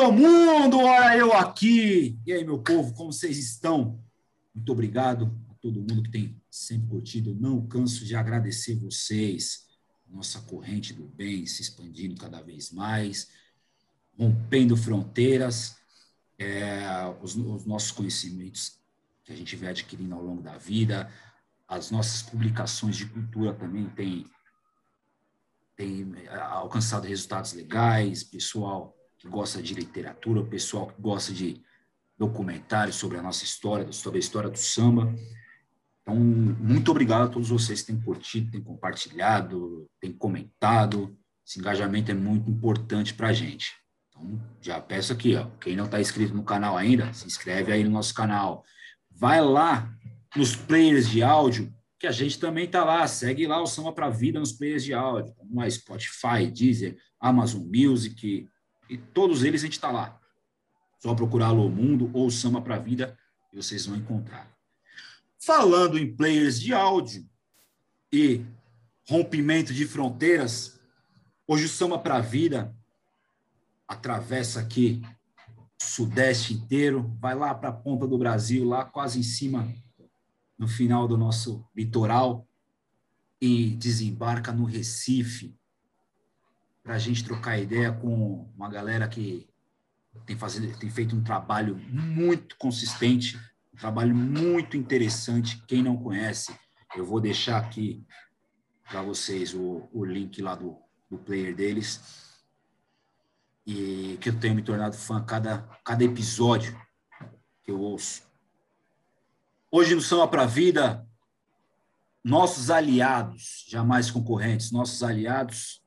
Alô, mundo! Olha eu aqui! E aí, meu povo, como vocês estão? Muito obrigado a todo mundo que tem sempre curtido. Eu não canso de agradecer vocês. Nossa corrente do bem se expandindo cada vez mais, rompendo fronteiras, é, os, os nossos conhecimentos que a gente vem adquirindo ao longo da vida, as nossas publicações de cultura também têm, têm é, alcançado resultados legais, pessoal que gosta de literatura, o pessoal que gosta de documentários sobre a nossa história, sobre a história do samba. Então, muito obrigado a todos vocês que têm curtido, têm compartilhado, têm comentado. Esse engajamento é muito importante para a gente. Então, já peço aqui, ó, quem não está inscrito no canal ainda, se inscreve aí no nosso canal. Vai lá nos players de áudio, que a gente também está lá. Segue lá o Samba para Vida nos players de áudio, a Spotify, Deezer, Amazon Music, e todos eles a gente está lá. Só procurar Alô Mundo ou Samba para Vida e vocês vão encontrar. Falando em players de áudio e rompimento de fronteiras, hoje o Samba para Vida atravessa aqui o Sudeste inteiro, vai lá para a ponta do Brasil, lá quase em cima, no final do nosso litoral, e desembarca no Recife, para a gente trocar ideia com uma galera que tem, tem feito um trabalho muito consistente, um trabalho muito interessante. Quem não conhece, eu vou deixar aqui para vocês o, o link lá do, do player deles. E que eu tenho me tornado fã cada, cada episódio que eu ouço. Hoje no Samba para a Vida, nossos aliados, jamais concorrentes, nossos aliados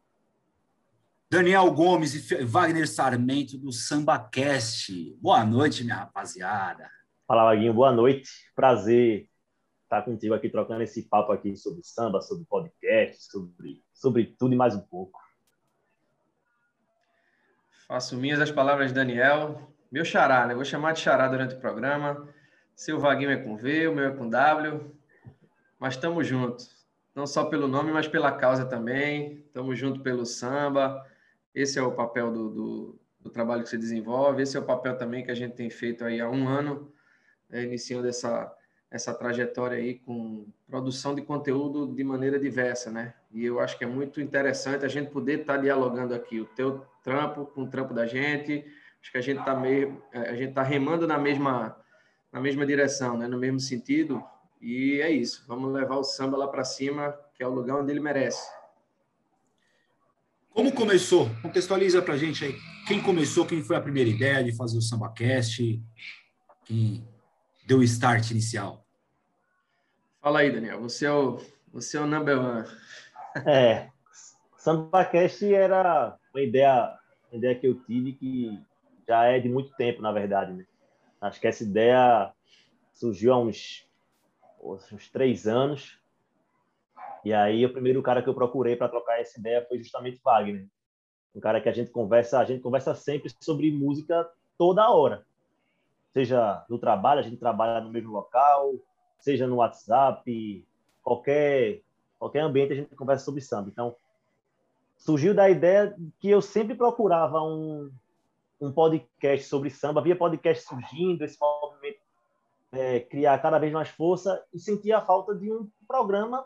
Daniel Gomes e Wagner Sarmento do SambaCast. Boa noite, minha rapaziada. Fala, Vaguinho. Boa noite. Prazer estar contigo aqui trocando esse papo aqui sobre samba, sobre podcast, sobre, sobre tudo e mais um pouco. Faço minhas as palavras de Daniel. Meu xará, né? Vou chamar de xará durante o programa. Seu Vaguinho é com V, o meu é com W. Mas estamos juntos. Não só pelo nome, mas pela causa também. Estamos juntos pelo samba esse é o papel do, do, do, trabalho que você desenvolve, esse é o papel também que a gente tem feito aí há um ano, é, iniciando essa, essa trajetória aí com produção de conteúdo de maneira diversa, né? E eu acho que é muito interessante a gente poder estar tá dialogando aqui, o teu trampo com o trampo da gente, acho que a gente está meio, é, a gente está remando na mesma, na mesma direção, né? No mesmo sentido, e é isso, vamos levar o samba lá para cima, que é o lugar onde ele merece. Como começou? Contextualiza para a gente aí. Quem começou, quem foi a primeira ideia de fazer o SambaCast? Quem deu o start inicial? Fala aí, Daniel. Você é o, você é o number one. É, SambaCast era uma ideia, uma ideia que eu tive que já é de muito tempo, na verdade. Né? Acho que essa ideia surgiu há uns, uns três anos e aí, o primeiro cara que eu procurei para trocar essa ideia foi justamente Wagner. Um cara que a gente conversa, a gente conversa sempre sobre música toda hora. Seja no trabalho, a gente trabalha no mesmo local, seja no WhatsApp, qualquer qualquer ambiente a gente conversa sobre samba. Então, surgiu da ideia que eu sempre procurava um, um podcast sobre samba, via podcast surgindo, esse movimento é, criar cada vez mais força e sentia a falta de um programa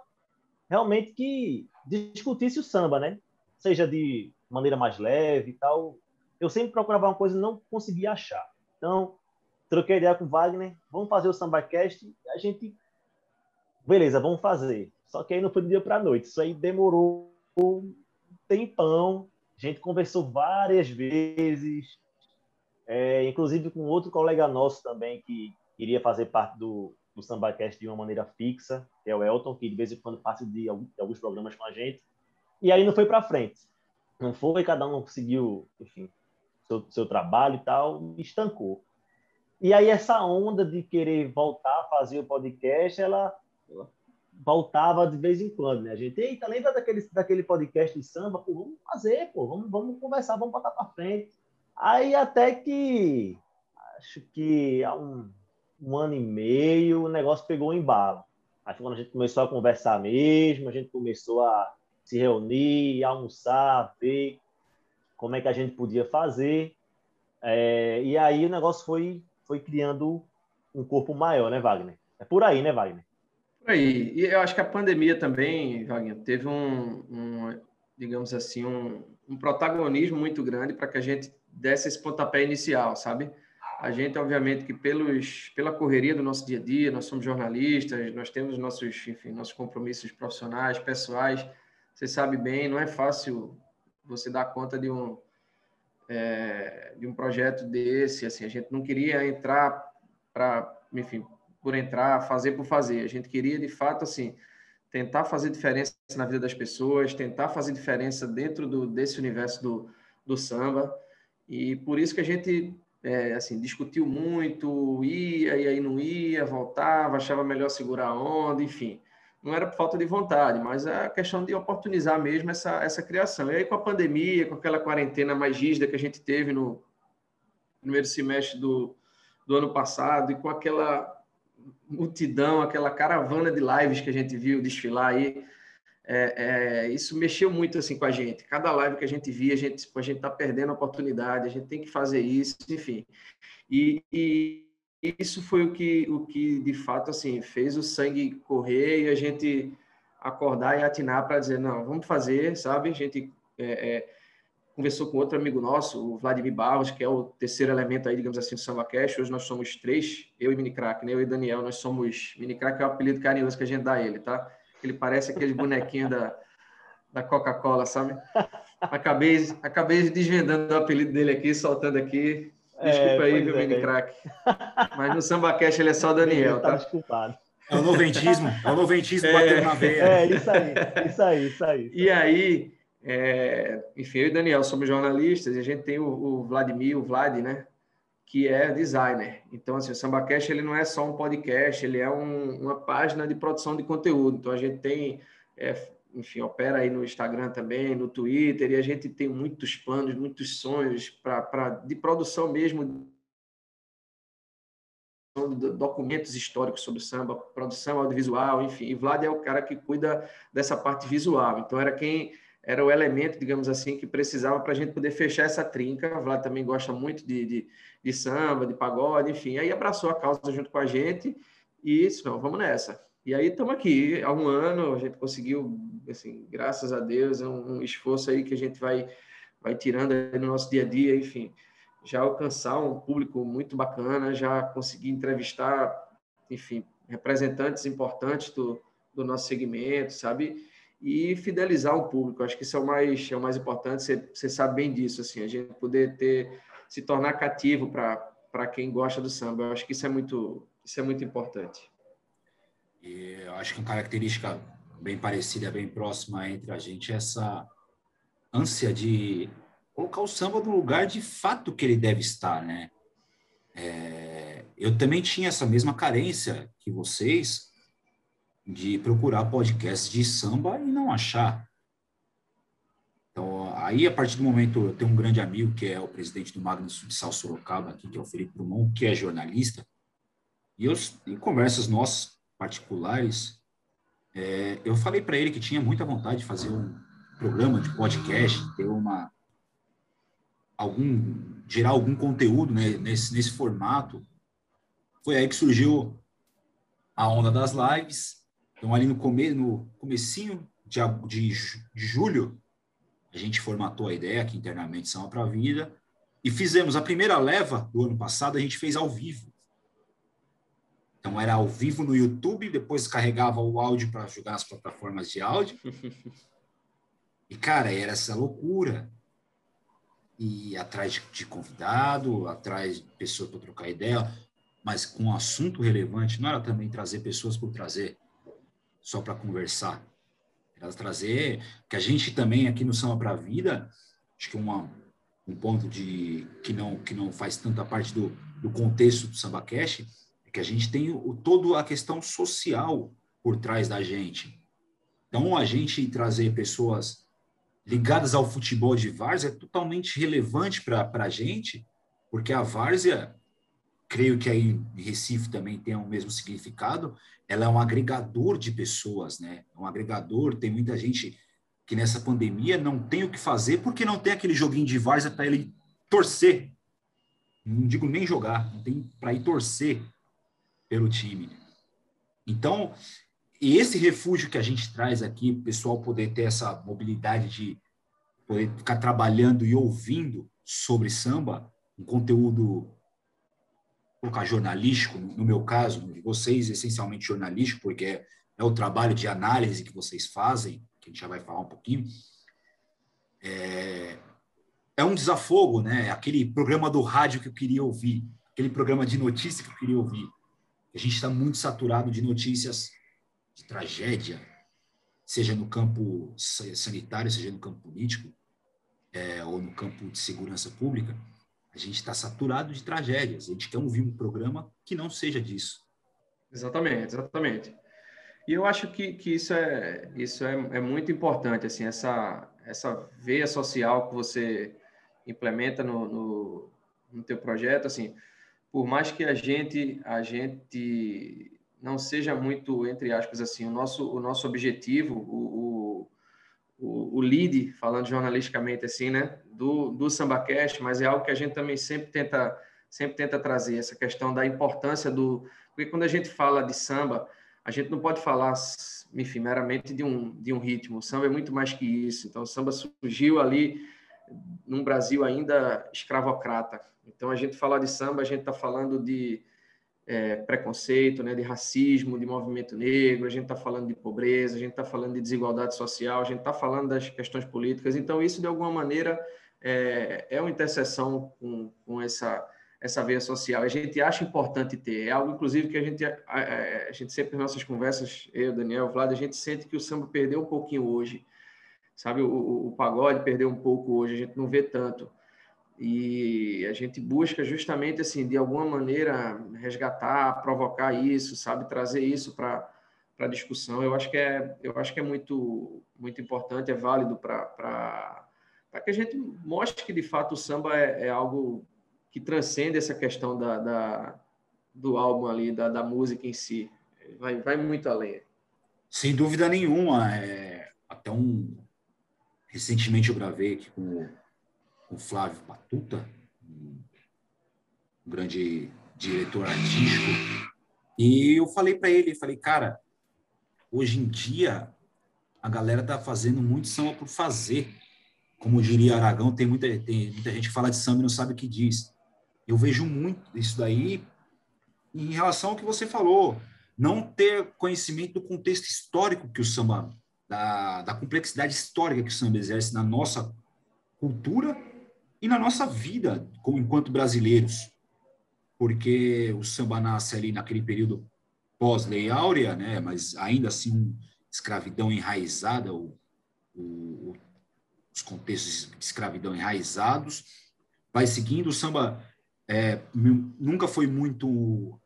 realmente que discutisse o samba, né? Seja de maneira mais leve e tal. Eu sempre procurava uma coisa e não conseguia achar. Então, troquei ideia com Wagner, vamos fazer o SambaCast. A gente, beleza, vamos fazer. Só que aí não foi do dia para a noite. Isso aí demorou um tempão. A gente conversou várias vezes, é, inclusive com outro colega nosso também que iria fazer parte do, do SambaCast de uma maneira fixa, que é o Elton, que de vez em quando passa de alguns programas com a gente. E aí não foi para frente. Não foi, cada um conseguiu, enfim, seu, seu trabalho e tal, e estancou. E aí essa onda de querer voltar a fazer o podcast, ela, ela voltava de vez em quando, né? A gente, eita, lembra daquele, daquele podcast de samba? Pô, vamos fazer, pô, vamos, vamos conversar, vamos botar para frente. Aí até que, acho que há um, um ano e meio, o negócio pegou embalo. Acho que quando a gente começou a conversar mesmo, a gente começou a se reunir, almoçar, ver como é que a gente podia fazer. É, e aí o negócio foi, foi criando um corpo maior, né, Wagner? É por aí, né, Wagner? Por aí. E eu acho que a pandemia também, Wagner, teve um, um digamos assim, um, um protagonismo muito grande para que a gente desse esse pontapé inicial, sabe? A gente, obviamente, que pelos, pela correria do nosso dia a dia, nós somos jornalistas, nós temos nossos, enfim, nossos compromissos profissionais, pessoais. Você sabe bem, não é fácil você dar conta de um, é, de um projeto desse. Assim, a gente não queria entrar para, enfim, por entrar, fazer por fazer. A gente queria, de fato, assim, tentar fazer diferença na vida das pessoas, tentar fazer diferença dentro do, desse universo do, do samba. E por isso que a gente é, assim, discutiu muito, ia e aí não ia, voltava, achava melhor segurar a onda, enfim. Não era por falta de vontade, mas é a questão de oportunizar mesmo essa, essa criação. E aí, com a pandemia, com aquela quarentena mais rígida que a gente teve no primeiro semestre do, do ano passado, e com aquela multidão, aquela caravana de lives que a gente viu desfilar aí, é, é, isso mexeu muito assim com a gente. Cada live que a gente via, a gente a gente está perdendo a oportunidade, a gente tem que fazer isso, enfim. E, e, isso foi o que o que de fato assim fez o sangue correr e a gente acordar e atinar para dizer não, vamos fazer, sabe? A gente é, é, conversou com outro amigo nosso, o Vladimir Barros, que é o terceiro elemento aí, digamos assim, do Samba Cash. Hoje nós somos três, eu e Mini Crack, né? Eu e Daniel, nós somos Mini Crack é o apelido carinhoso que a gente dá a ele, tá? Ele parece aquele bonequinho da, da Coca-Cola, sabe? Acabei, acabei desvendando o apelido dele aqui, soltando aqui. Desculpa é, aí, viu, é, mini crack. Mas no Samba Cash ele é só Daniel, tá? Desculpado. É o noventismo, é o noventismo é, batendo na veia. É, isso aí, isso aí, isso aí. E aí, é, enfim, eu e Daniel somos jornalistas e a gente tem o, o Vladimir, o Vlad, né? Que é designer. Então, assim, o SambaCast ele não é só um podcast, ele é um, uma página de produção de conteúdo. Então, a gente tem, é, enfim, opera aí no Instagram também, no Twitter, e a gente tem muitos planos, muitos sonhos para de produção mesmo documentos históricos sobre samba, produção audiovisual, enfim. E Vlad é o cara que cuida dessa parte visual. Então, era quem era o elemento, digamos assim, que precisava para a gente poder fechar essa trinca. O Vlad também gosta muito de, de, de, samba, de pagode, enfim. Aí abraçou a causa junto com a gente e disse, não, vamos nessa. E aí estamos aqui, há um ano a gente conseguiu, assim, graças a Deus, é um, um esforço aí que a gente vai, vai tirando no nosso dia a dia, enfim, já alcançar um público muito bacana, já conseguir entrevistar, enfim, representantes importantes do, do nosso segmento, sabe? E fidelizar o público. Acho que isso é o mais, é o mais importante. Você, você sabe bem disso, assim, a gente poder ter se tornar cativo para quem gosta do samba. Eu acho que isso é muito, isso é muito importante. E eu acho que uma característica bem parecida, bem próxima entre a gente é essa ânsia de colocar o samba no lugar de fato que ele deve estar, né? É, eu também tinha essa mesma carência que vocês, de procurar podcasts de samba e não achar. Então, aí, a partir do momento, eu tenho um grande amigo que é o presidente do Magnus Futsal Sorocaba, aqui, que é o Felipe Drummond, que é jornalista, e eu, em conversas nossas particulares, é, eu falei para ele que tinha muita vontade de fazer um programa de podcast, ter uma algum gerar algum conteúdo né, nesse, nesse formato. Foi aí que surgiu a onda das lives então, ali no, come, no comecinho de, de, de julho, a gente formatou a ideia aqui internamente São para a Vida e fizemos a primeira leva do ano passado, a gente fez ao vivo. Então, era ao vivo no YouTube, depois carregava o áudio para jogar nas plataformas de áudio. E, cara, era essa loucura. E atrás de, de convidado, atrás de pessoas para trocar ideia, mas com um assunto relevante, não era também trazer pessoas por trazer só para conversar. Era trazer que a gente também aqui no Samba para a Vida, acho que uma, um ponto de que não que não faz tanta parte do, do contexto do Samba Cash, é que a gente tem o, toda a questão social por trás da gente. Então, a gente trazer pessoas ligadas ao futebol de várzea é totalmente relevante para a gente, porque a várzea creio que aí Recife também tem o mesmo significado, ela é um agregador de pessoas, né? É um agregador, tem muita gente que nessa pandemia não tem o que fazer porque não tem aquele joguinho de várzea para ele torcer. Não digo nem jogar, não tem para ir torcer pelo time. Então, esse refúgio que a gente traz aqui, o pessoal poder ter essa mobilidade de poder ficar trabalhando e ouvindo sobre samba, um conteúdo colocar jornalístico, no meu caso, vocês essencialmente jornalístico, porque é, é, o trabalho de análise que vocês fazem, que a gente já vai falar um pouquinho, é, é um desafogo, né? Aquele programa do rádio que eu queria ouvir, aquele programa de notícia que eu queria ouvir. A gente está muito saturado de notícias de tragédia, seja no campo sanitário, seja no campo político, é, ou no campo de segurança pública. A gente está saturado de tragédias. A gente quer ouvir um programa que não seja disso. Exatamente, exatamente. E eu acho que, que isso, é, isso é, é muito importante, assim, essa, essa veia social que você implementa no, no, no teu projeto, assim, por mais que a gente, a gente não seja muito, entre aspas, assim, o nosso, o nosso objetivo, o, o, o lead, falando jornalisticamente assim, né, do, do SambaCast, mas é algo que a gente também sempre tenta, sempre tenta trazer, essa questão da importância do... Porque quando a gente fala de samba, a gente não pode falar, enfim, meramente de um, de um ritmo. O samba é muito mais que isso. Então, o samba surgiu ali num Brasil ainda escravocrata. Então, a gente fala de samba, a gente está falando de é, preconceito, né, de racismo, de movimento negro, a gente está falando de pobreza, a gente está falando de desigualdade social, a gente está falando das questões políticas. Então, isso, de alguma maneira, é, é uma interseção com, com essa, essa veia social. A gente acha importante ter. É algo, inclusive, que a gente, a, a, a gente sempre, nas nossas conversas, eu, Daniel, Vlad, a gente sente que o samba perdeu um pouquinho hoje. Sabe, o, o, o pagode perdeu um pouco hoje, a gente não vê tanto e a gente busca justamente assim de alguma maneira resgatar provocar isso sabe? Trazer isso para para discussão. Eu acho que é eu acho que é muito muito importante é válido para para que a gente mostre que de fato o samba é, é algo que transcende essa questão da, da do álbum ali da, da música em si. Vai vai muito além. Sem dúvida nenhuma é até um recentemente eu gravei aqui com o Flávio Patuta, um grande diretor artístico, e eu falei para ele, falei, cara, hoje em dia a galera tá fazendo muito samba por fazer. Como diria Aragão, tem muita, tem muita gente que fala de samba e não sabe o que diz. Eu vejo muito isso daí em relação ao que você falou, não ter conhecimento do contexto histórico que o samba, da, da complexidade histórica que o samba exerce na nossa cultura e na nossa vida como enquanto brasileiros, porque o samba nasce ali naquele período pós-lei áurea, né, mas ainda assim escravidão enraizada, o, o, os contextos de escravidão enraizados, vai seguindo, o samba é, nunca foi muito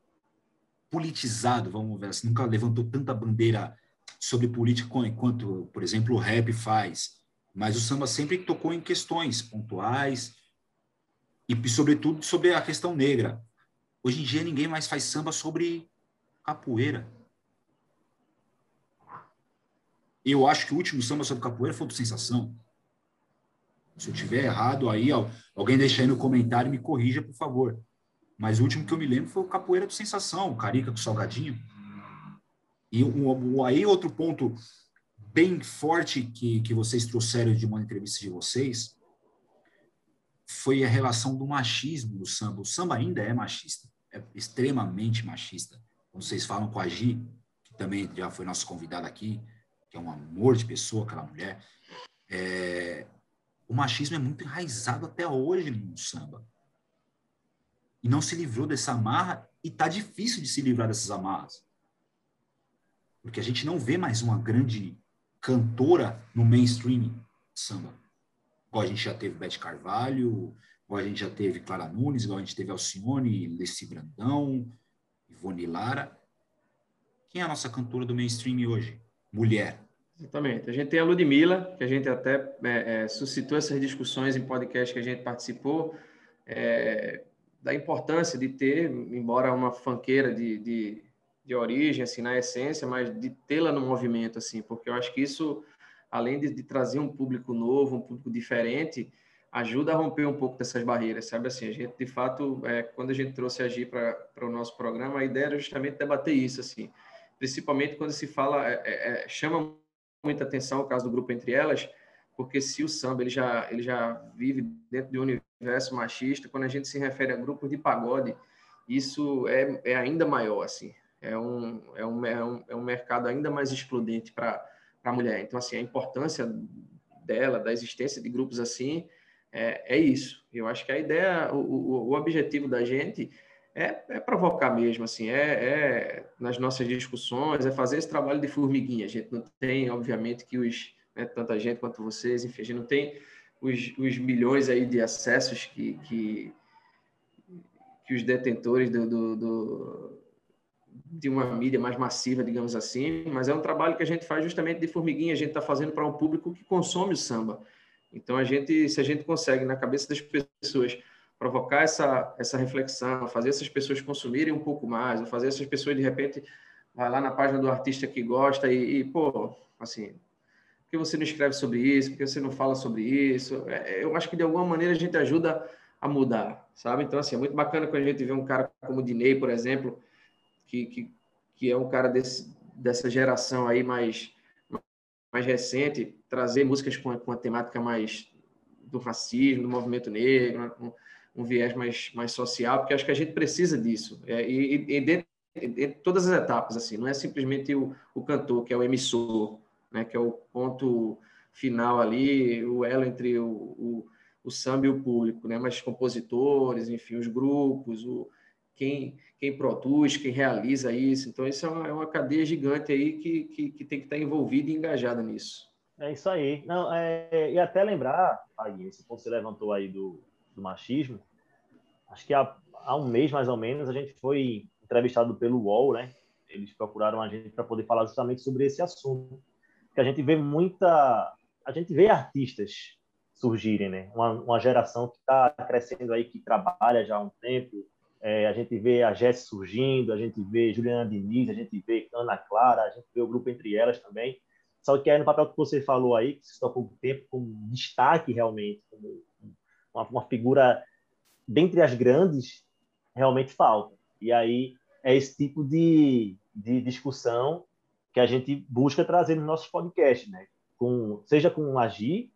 politizado, vamos ver assim, nunca levantou tanta bandeira sobre política quanto, por exemplo, o rap faz, mas o samba sempre tocou em questões pontuais e, sobretudo, sobre a questão negra. Hoje em dia, ninguém mais faz samba sobre capoeira. Eu acho que o último samba sobre capoeira foi do Sensação. Se eu tiver errado, aí alguém deixa aí no comentário me corrija, por favor. Mas o último que eu me lembro foi o Capoeira do Sensação, o Carica com Salgadinho. E um, aí outro ponto bem forte que, que vocês trouxeram de uma entrevista de vocês foi a relação do machismo do samba. O samba ainda é machista, é extremamente machista. Quando vocês falam com a Gi, que também já foi nossa convidada aqui, que é um amor de pessoa, aquela mulher, é, o machismo é muito enraizado até hoje no samba. E não se livrou dessa amarra, e tá difícil de se livrar dessas amarras. Porque a gente não vê mais uma grande cantora no mainstream samba. Igual a gente já teve Beth Carvalho, igual a gente já teve Clara Nunes, igual a gente teve Alcione, Leci Brandão, Ivone Lara. Quem é a nossa cantora do mainstream hoje? Mulher. Exatamente. A gente tem a Ludmilla, que a gente até é, é, suscitou essas discussões em podcast que a gente participou, é, da importância de ter, embora uma fanqueira de, de de origem, assim, na essência, mas de tê-la no movimento, assim, porque eu acho que isso, além de, de, trazer um público novo, um público diferente, ajuda a romper um pouco dessas barreiras, sabe? Assim, a gente, de fato, é, quando a gente trouxe a Gi para o nosso programa, a ideia era justamente debater isso, assim, principalmente quando se fala, é, é, é, chama muita atenção o caso do grupo Entre Elas, porque se o samba ele já, ele já vive dentro de um universo machista, quando a gente se refere a grupos de pagode, isso é, é ainda maior, assim, é um, é um, é um, é um mercado ainda mais excludente para a mulher. Então, assim, a importância dela, da existência de grupos assim, é, é isso. Eu acho que a ideia, o, o, o objetivo da gente é, é, provocar mesmo, assim, é, é, nas nossas discussões, é fazer esse trabalho de formiguinha. A gente não tem, obviamente, que os, né, tanta gente quanto vocês, enfim, a gente não tem os, os milhões aí de acessos que, que, que os detentores do, do, do, de uma mídia mais massiva, digamos assim, mas é um trabalho que a gente faz justamente de formiguinha, a gente está fazendo para um público que consome o samba. Então, a gente, se a gente consegue, na cabeça das pessoas, provocar essa, essa reflexão, fazer essas pessoas consumirem um pouco mais, fazer essas pessoas, de repente, vai lá na página do artista que gosta e, e pô, assim, por que você não escreve sobre isso? Por que você não fala sobre isso? É, eu acho que, de alguma maneira, a gente ajuda a mudar, sabe? Então, assim, é muito bacana quando a gente vê um cara como o Dinei, por exemplo, que, que, que é um cara desse, dessa geração aí mais mais recente, trazer músicas com, com a temática mais do racismo, do movimento negro, um, um viés mais, mais social, porque acho que a gente precisa disso. É, e, e dentro de todas as etapas, assim, não é simplesmente o, o cantor, que é o emissor, né, que é o ponto final ali, o elo entre o, o, o samba e o público, né, mas compositores, enfim, os grupos, o, quem, quem produz, quem realiza isso. Então, isso é uma, é uma cadeia gigante aí que, que, que, tem que estar envolvida e engajada nisso. É isso aí. Não, é, e até lembrar, aí, esse ponto que você levantou aí do, do machismo, acho que há, há um mês mais ou menos a gente foi entrevistado pelo UOL, né? Eles procuraram a gente para poder falar justamente sobre esse assunto. Que a gente vê muita. A gente vê artistas surgirem, né? Uma, uma geração que está crescendo aí, que trabalha já há um tempo, é, a gente vê a Jess surgindo, a gente vê Juliana Diniz, a gente vê Ana Clara, a gente vê o grupo entre elas também. Só que aí no papel que você falou aí, que você está pouco tempo, como destaque realmente, como uma, uma figura dentre as grandes, realmente falta. E aí é esse tipo de, de discussão que a gente busca trazer nos nossos podcasts, né? Com, seja com o Agi,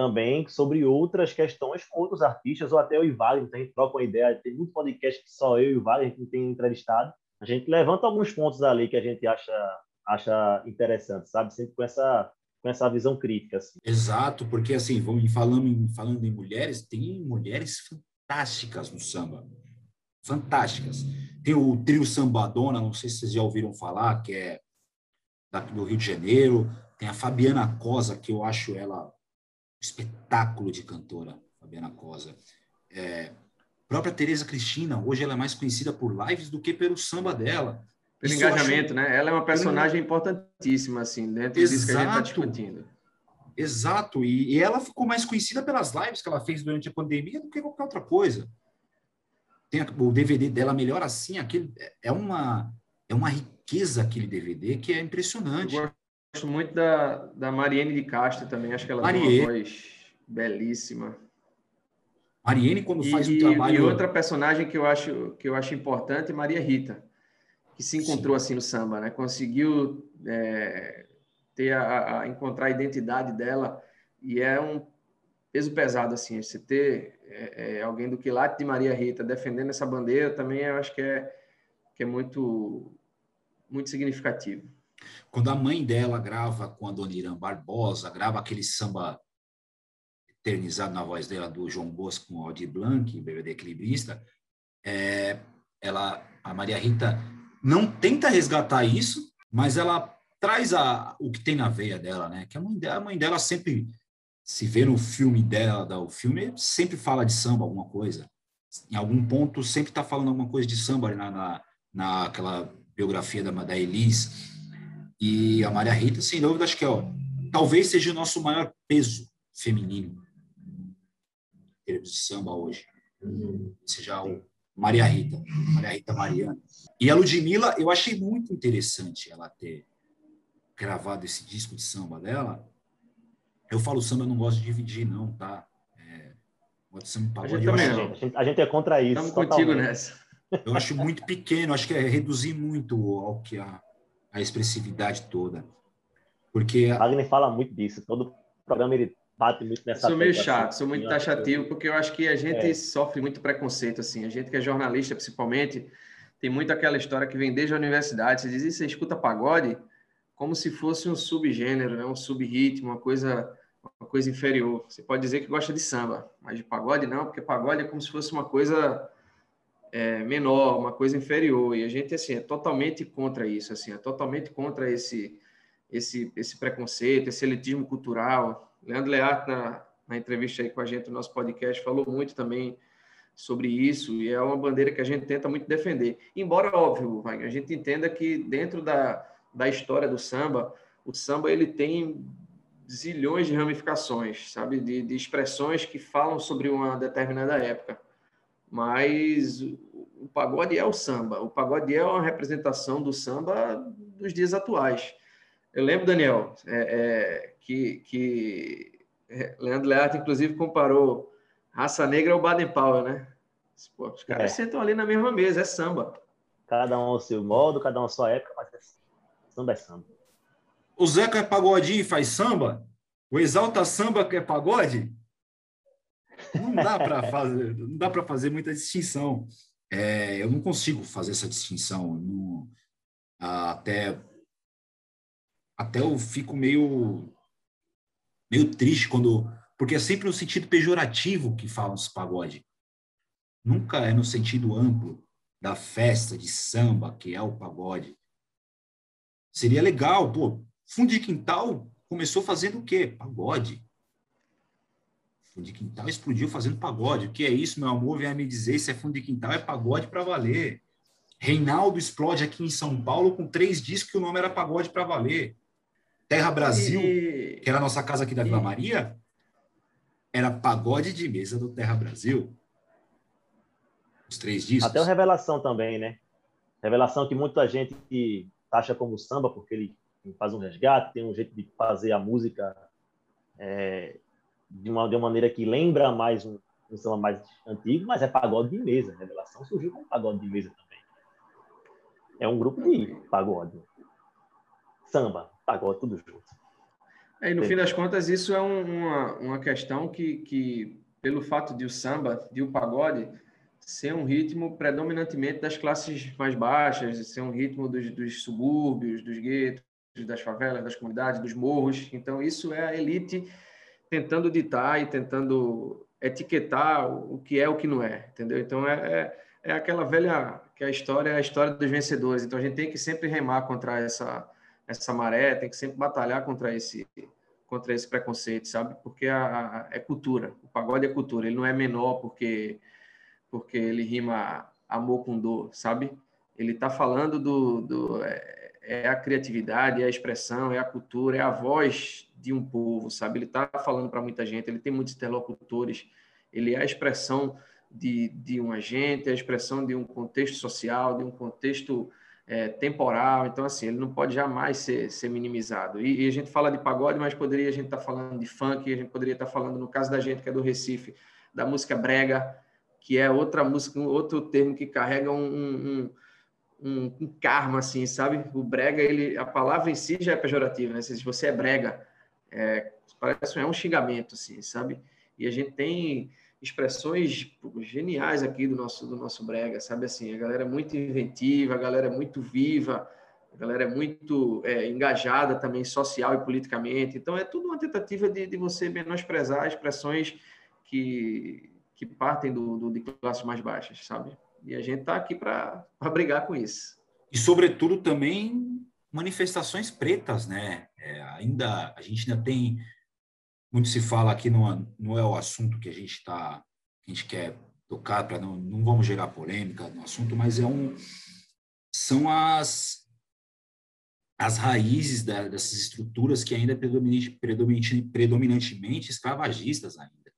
também sobre outras questões com outros artistas, ou até o Ivalho, então a gente troca uma ideia, tem muito podcast que só eu e o a gente tem entrevistado, a gente levanta alguns pontos ali que a gente acha, acha interessante, sabe? Sempre com essa, com essa visão crítica. Assim. Exato, porque assim, vamos falando, falando em mulheres, tem mulheres fantásticas no samba, fantásticas. Tem o trio Sambadona, não sei se vocês já ouviram falar, que é do Rio de Janeiro, tem a Fabiana Cosa, que eu acho ela espetáculo de cantora, Fabiana Cosa. É, própria Tereza Cristina, hoje ela é mais conhecida por lives do que pelo samba dela. Pelo Isso engajamento, né? Ela é uma personagem importantíssima, assim, dentro Exato. disso que a gente está discutindo. Exato, e, e, ela ficou mais conhecida pelas lives que ela fez durante a pandemia do que qualquer outra coisa. Tem o DVD dela melhor assim, aquele é uma é uma riqueza aquele DVD que é impressionante. Eu gosto muito da, da Mariene de Castro também, acho que ela Mariene. tem uma voz belíssima. Mariene, quando faz e, um trabalho. E outra personagem que eu acho, que eu acho importante é Maria Rita, que se encontrou Sim. assim no samba, né? Conseguiu é, ter a, a, encontrar a identidade dela e é um peso pesado assim. Você ter é, é, alguém do quilate de Maria Rita defendendo essa bandeira também eu acho que é que é muito muito significativo. Quando a mãe dela grava com a Dona Irã Barbosa, grava aquele samba eternizado na voz dela do João Bosco com o Aldir Blanc, BBD equilibrista, é, ela, a Maria Rita não tenta resgatar isso, mas ela traz a, o que tem na veia dela, né? Que a mãe dela, a mãe dela sempre se vê no filme dela, o filme sempre fala de samba, alguma coisa. Em algum ponto sempre está falando alguma coisa de samba na, na, naquela biografia da, da Elis. E a Maria Rita, sem dúvida, acho que ó, talvez seja o nosso maior peso feminino em termos de samba hoje. Seja o Maria Rita, Maria Rita Mariana. E a Ludmilla, eu achei muito interessante ela ter gravado esse disco de samba dela. Eu falo samba, eu não gosto de dividir, não, tá? É, Gosto de samba A pagode. gente Eu também acho. A gente, a gente é contra isso. Estamos contigo nessa. eu acho muito pequeno, acho que é reduzir muito ao que a, a expressividade toda. Porque Wagner fala muito disso. Todo programa ele bate muito Eu nessa sou meio chato, assim. sou muito acho que- taxativo, porque eu acho que a gente É. sofre muito preconceito, assim. A gente que é jornalista, principalmente, tem muito aquela história que vem desde a universidade. Você diz, "Ih, você escuta pagode como se fosse um subgênero, né? um subritmo, uma coisa, uma coisa inferior. Você pode dizer que gosta de samba, mas de pagode não, porque pagode é como se fosse uma coisa é, menor, uma coisa inferior. E a gente, assim, é totalmente contra isso, assim, é totalmente contra esse, esse, esse preconceito, esse elitismo cultural. Leandro Learte, na, na entrevista aí com a gente no nosso podcast, falou muito também sobre isso, e é uma bandeira que a gente tenta muito defender. Embora, óbvio, a gente entenda que dentro da, da história do samba, o samba ele tem zilhões de ramificações, sabe, de, de expressões que falam sobre uma determinada época. Mas o, pagode é o samba, o pagode é uma representação do samba dos dias atuais. Eu lembro, Daniel, é, é, que, que Leandro Learte, inclusive, comparou raça negra ao Baden Powell, né? Pô, os caras É. sentam ali na mesma mesa, é samba. Cada um ao seu modo, cada um à sua época, mas é samba é samba. o Zeca é pagodinho e faz samba, o Exalta Samba que é pagode, não dá para fazer, não dá para fazer muita distinção. É, eu não consigo fazer essa distinção. não- até até eu fico meio meio triste quando porque é sempre no sentido pejorativo que falam esse pagode. Nunca é no sentido amplo da festa de samba que é o pagode. Seria legal, pô. Fundo de Quintal começou fazendo o quê? Pagode. Fundo de Quintal explodiu fazendo pagode. O que é isso, meu amor? Venha me dizer se é Fundo de Quintal, é pagode para valer. Reinaldo explode aqui em São Paulo com três discos que o nome era pagode para valer. Terra Brasil, E- que era a nossa casa aqui da Vila Maria, era pagode de mesa do Terra Brasil. Os três discos. Até o Revelação também, né? Revelação que muita gente taxa como samba, porque ele faz um resgate, tem um jeito de fazer a música é, de, uma, de uma maneira que lembra mais um, um samba mais antigo, mas é pagode de mesa. Revelação surgiu como pagode de mesa também. É um grupo de pagode. Samba, pagode, tudo junto. É, e no Sim. fim das contas, isso é um- uma, uma questão que, que, pelo fato de o samba, de o pagode, ser um ritmo predominantemente das classes mais baixas, ser um ritmo dos, dos subúrbios, dos guetos, das favelas, das comunidades, dos morros. Então, isso é a elite tentando ditar e tentando etiquetar o que é o que não é, entendeu? Então, é, é, é aquela velha, que a história é a história dos vencedores. Então, a gente tem que sempre remar contra essa essa maré, tem que sempre batalhar contra esse contra esse preconceito, sabe? Porque a, a- é cultura, o pagode é cultura, ele não é menor porque porque ele rima amor com dor, sabe? Ele está falando do, do é, é a criatividade, é a expressão, é a cultura, é a voz de um povo, sabe? Ele está falando para muita gente, ele tem muitos interlocutores, ele é a expressão de, de um agente, é a expressão de um contexto social, de um contexto é, temporal. Então, assim, ele não pode jamais ser, ser minimizado. E, e a gente fala de pagode, mas poderia a gente estar falando de funk, a gente poderia estar falando, no caso da gente que é do Recife, da música brega, que é outra música, um outro termo que carrega um, um, um, um karma, assim, sabe? O brega, ele, a palavra em si já é pejorativa, né? Se você é brega, é, parece é um xingamento, assim, sabe? E a gente tem expressões pô, geniais aqui do nosso do nosso brega, sabe assim, a galera é muito inventiva, a galera é muito viva, a galera é muito é, engajada também social e politicamente. Então é tudo uma tentativa de, de você menosprezar expressões que que partem do, do de classes mais baixas, sabe? E a gente está aqui para brigar com isso. E, sobretudo, também manifestações pretas, né? É, ainda a gente ainda tem muito se fala aqui não, não é o assunto que a gente está a gente quer tocar para não não vamos gerar polêmica no assunto, mas é um são as as raízes da, dessas estruturas que ainda predominante, predominante, predominantemente escravagistas ainda.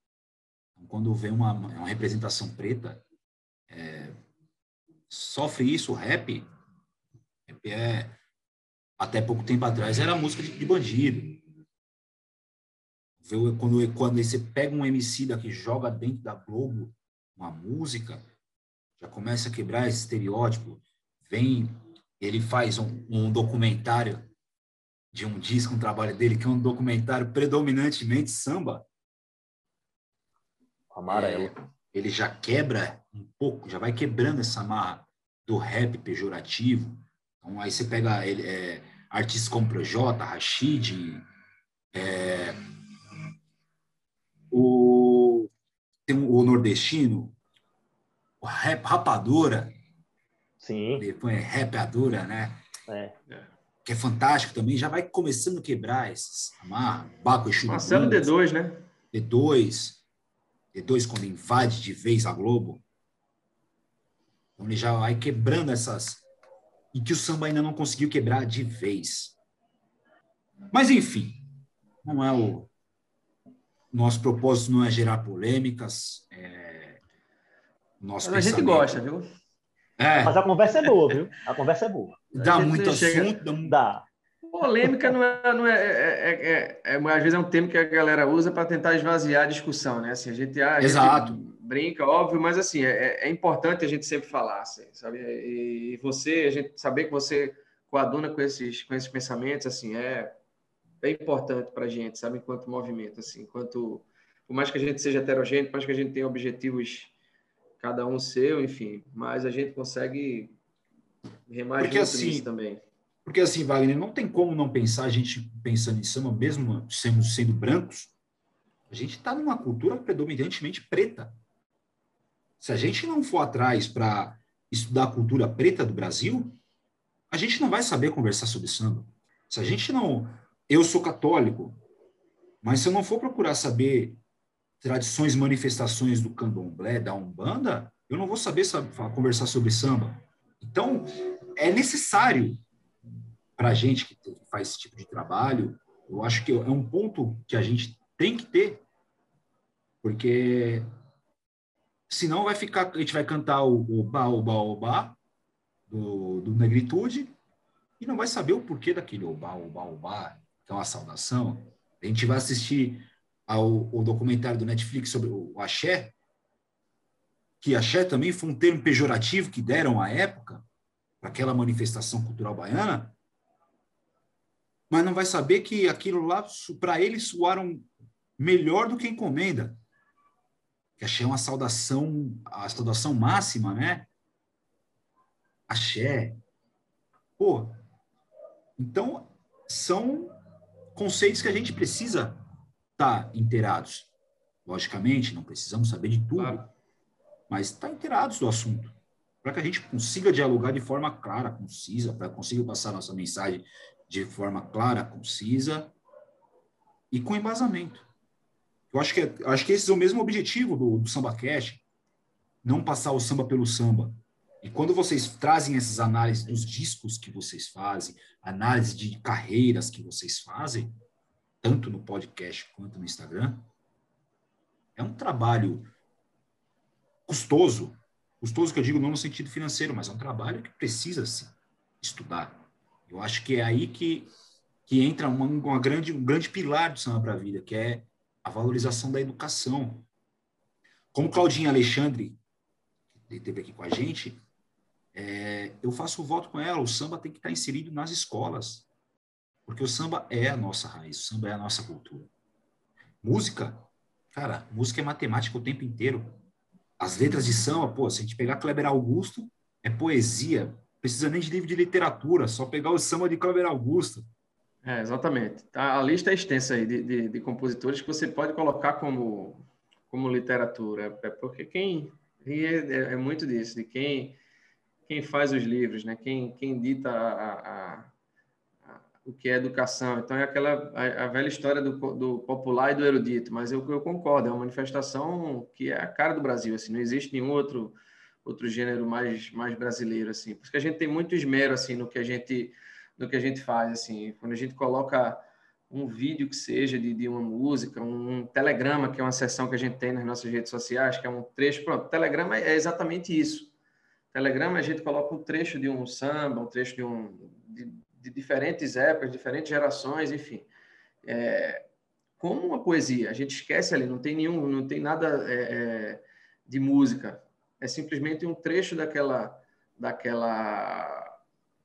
Então, quando vem uma, uma representação preta, é, sofre isso o rap. Rap é até pouco tempo atrás era música de, de bandido. quando, quando você pega um MC da que joga dentro da Globo uma música, já começa a quebrar esse estereótipo. Vem, ele faz um, um documentário de um disco, um trabalho dele, que é um documentário predominantemente samba. Amarelo. É, ele já quebra um pouco, já vai quebrando essa marra do rap pejorativo. Então, aí você pega ele, é, artistas como Projota, Rashid, é, o, tem o nordestino, o rap, Rapadura. Sim. Depois é Rapadura, né? É. Que é fantástico também, já vai começando a quebrar esses amarra, Baco e Marcelo D2, né? D2. D2 quando invade de vez a Globo. Então ele já vai quebrando essas. E que o samba ainda não conseguiu quebrar de vez. Mas, enfim, não é o, nosso propósito não é gerar polêmicas. É... Nosso Mas a gente gosta, viu? É. Mas a conversa é boa, viu? A conversa é boa. Dá muito assunto. Dá... dá. Polêmica não é, não é, é, é, às vezes é um termo que a galera usa para tentar esvaziar a discussão, né? Assim, a gente, a Exato. Gente brinca, óbvio, mas assim é, importante a gente sempre falar, assim, sabe? E você, a gente saber que você coaduna com esses, com esses pensamentos, assim, é é importante para a gente, sabe, enquanto movimento, assim, enquanto por mais que a gente seja heterogêneo, por mais que a gente tenha objetivos cada um seu, enfim, mas a gente consegue remar porque assim, também. Porque assim, Wagner, não tem como não pensar a gente pensando em samba, mesmo sendo, sendo brancos, a gente está numa cultura predominantemente preta. Se a gente não for atrás para estudar a cultura preta do Brasil, a gente não vai saber conversar sobre samba. Se a gente não eu sou católico, mas se eu não for procurar saber tradições, manifestações do candomblé, da umbanda, eu não vou saber, saber conversar sobre samba. Então, é necessário para a gente que faz esse tipo de trabalho, eu acho que é um ponto que a gente tem que ter, porque senão vai ficar, a gente vai cantar o oba, oba, oba do, do negritude e não vai saber o porquê daquele oba, oba, oba, que é uma saudação, a gente vai assistir ao, documentário do Netflix sobre o axé, que axé também foi um termo pejorativo que deram à época para aquela manifestação cultural baiana, mas não vai saber que aquilo lá, para eles, soaram melhor do que encomenda. Que axé é uma saudação, a saudação máxima, né? Axé. Pô, então, são conceitos que a gente precisa estar tá inteirados. Logicamente, não precisamos saber de tudo, claro. mas estar tá inteirados do assunto, para que a gente consiga dialogar de forma clara, concisa, para consiga passar nossa mensagem de forma clara, concisa e com embasamento. Eu acho que, acho que esse é o mesmo objetivo do, do Samba Cash, não passar o samba pelo samba. E quando vocês trazem essas análises dos discos que vocês fazem, análise de carreiras que vocês fazem, tanto no podcast quanto no Instagram, é um trabalho custoso. Custoso que eu digo não no sentido financeiro, mas é um trabalho que precisa se estudar. Eu acho que é aí que, que entra uma, uma grande, um grande pilar do Samba para a Vida, que é a valorização da educação. Como Claudinha Alexandre esteve aqui com a gente, é, eu faço o voto com ela, o samba tem que estar inserido nas escolas, porque o samba é a nossa raiz, o samba é a nossa cultura. Música, cara, música é matemática o tempo inteiro. As letras de samba, pô, se a gente pegar Kleber Augusto, é poesia, precisa nem de livro de literatura, só pegar o samba de Kleber Augusto. É, exatamente. A, a lista é extensa aí de, de, de, compositores que você pode colocar como, como literatura, é porque quem é, é, é muito disso, de quem quem faz os livros, né? Quem, quem dita a, a, o que é educação. Então é aquela a, velha história do, do, popular e do erudito. Mas eu, eu, concordo, é uma manifestação que é a cara do Brasil. Assim, não existe nenhum outro outro gênero mais mais brasileiro assim. Porque a gente tem muito esmero assim no que a gente no que a gente faz assim. Quando a gente coloca um vídeo que seja de, de, uma música, um telegrama, que é uma sessão que a gente tem nas nossas redes sociais, que é um trecho. Pronto, telegrama é exatamente isso. Telegrama a gente coloca um trecho de um samba, um trecho de, um, de, de diferentes épocas, diferentes gerações, enfim. É, como uma poesia. A gente esquece ali, não tem nenhum, não tem nada é, é, de música. É simplesmente um trecho daquela, daquela,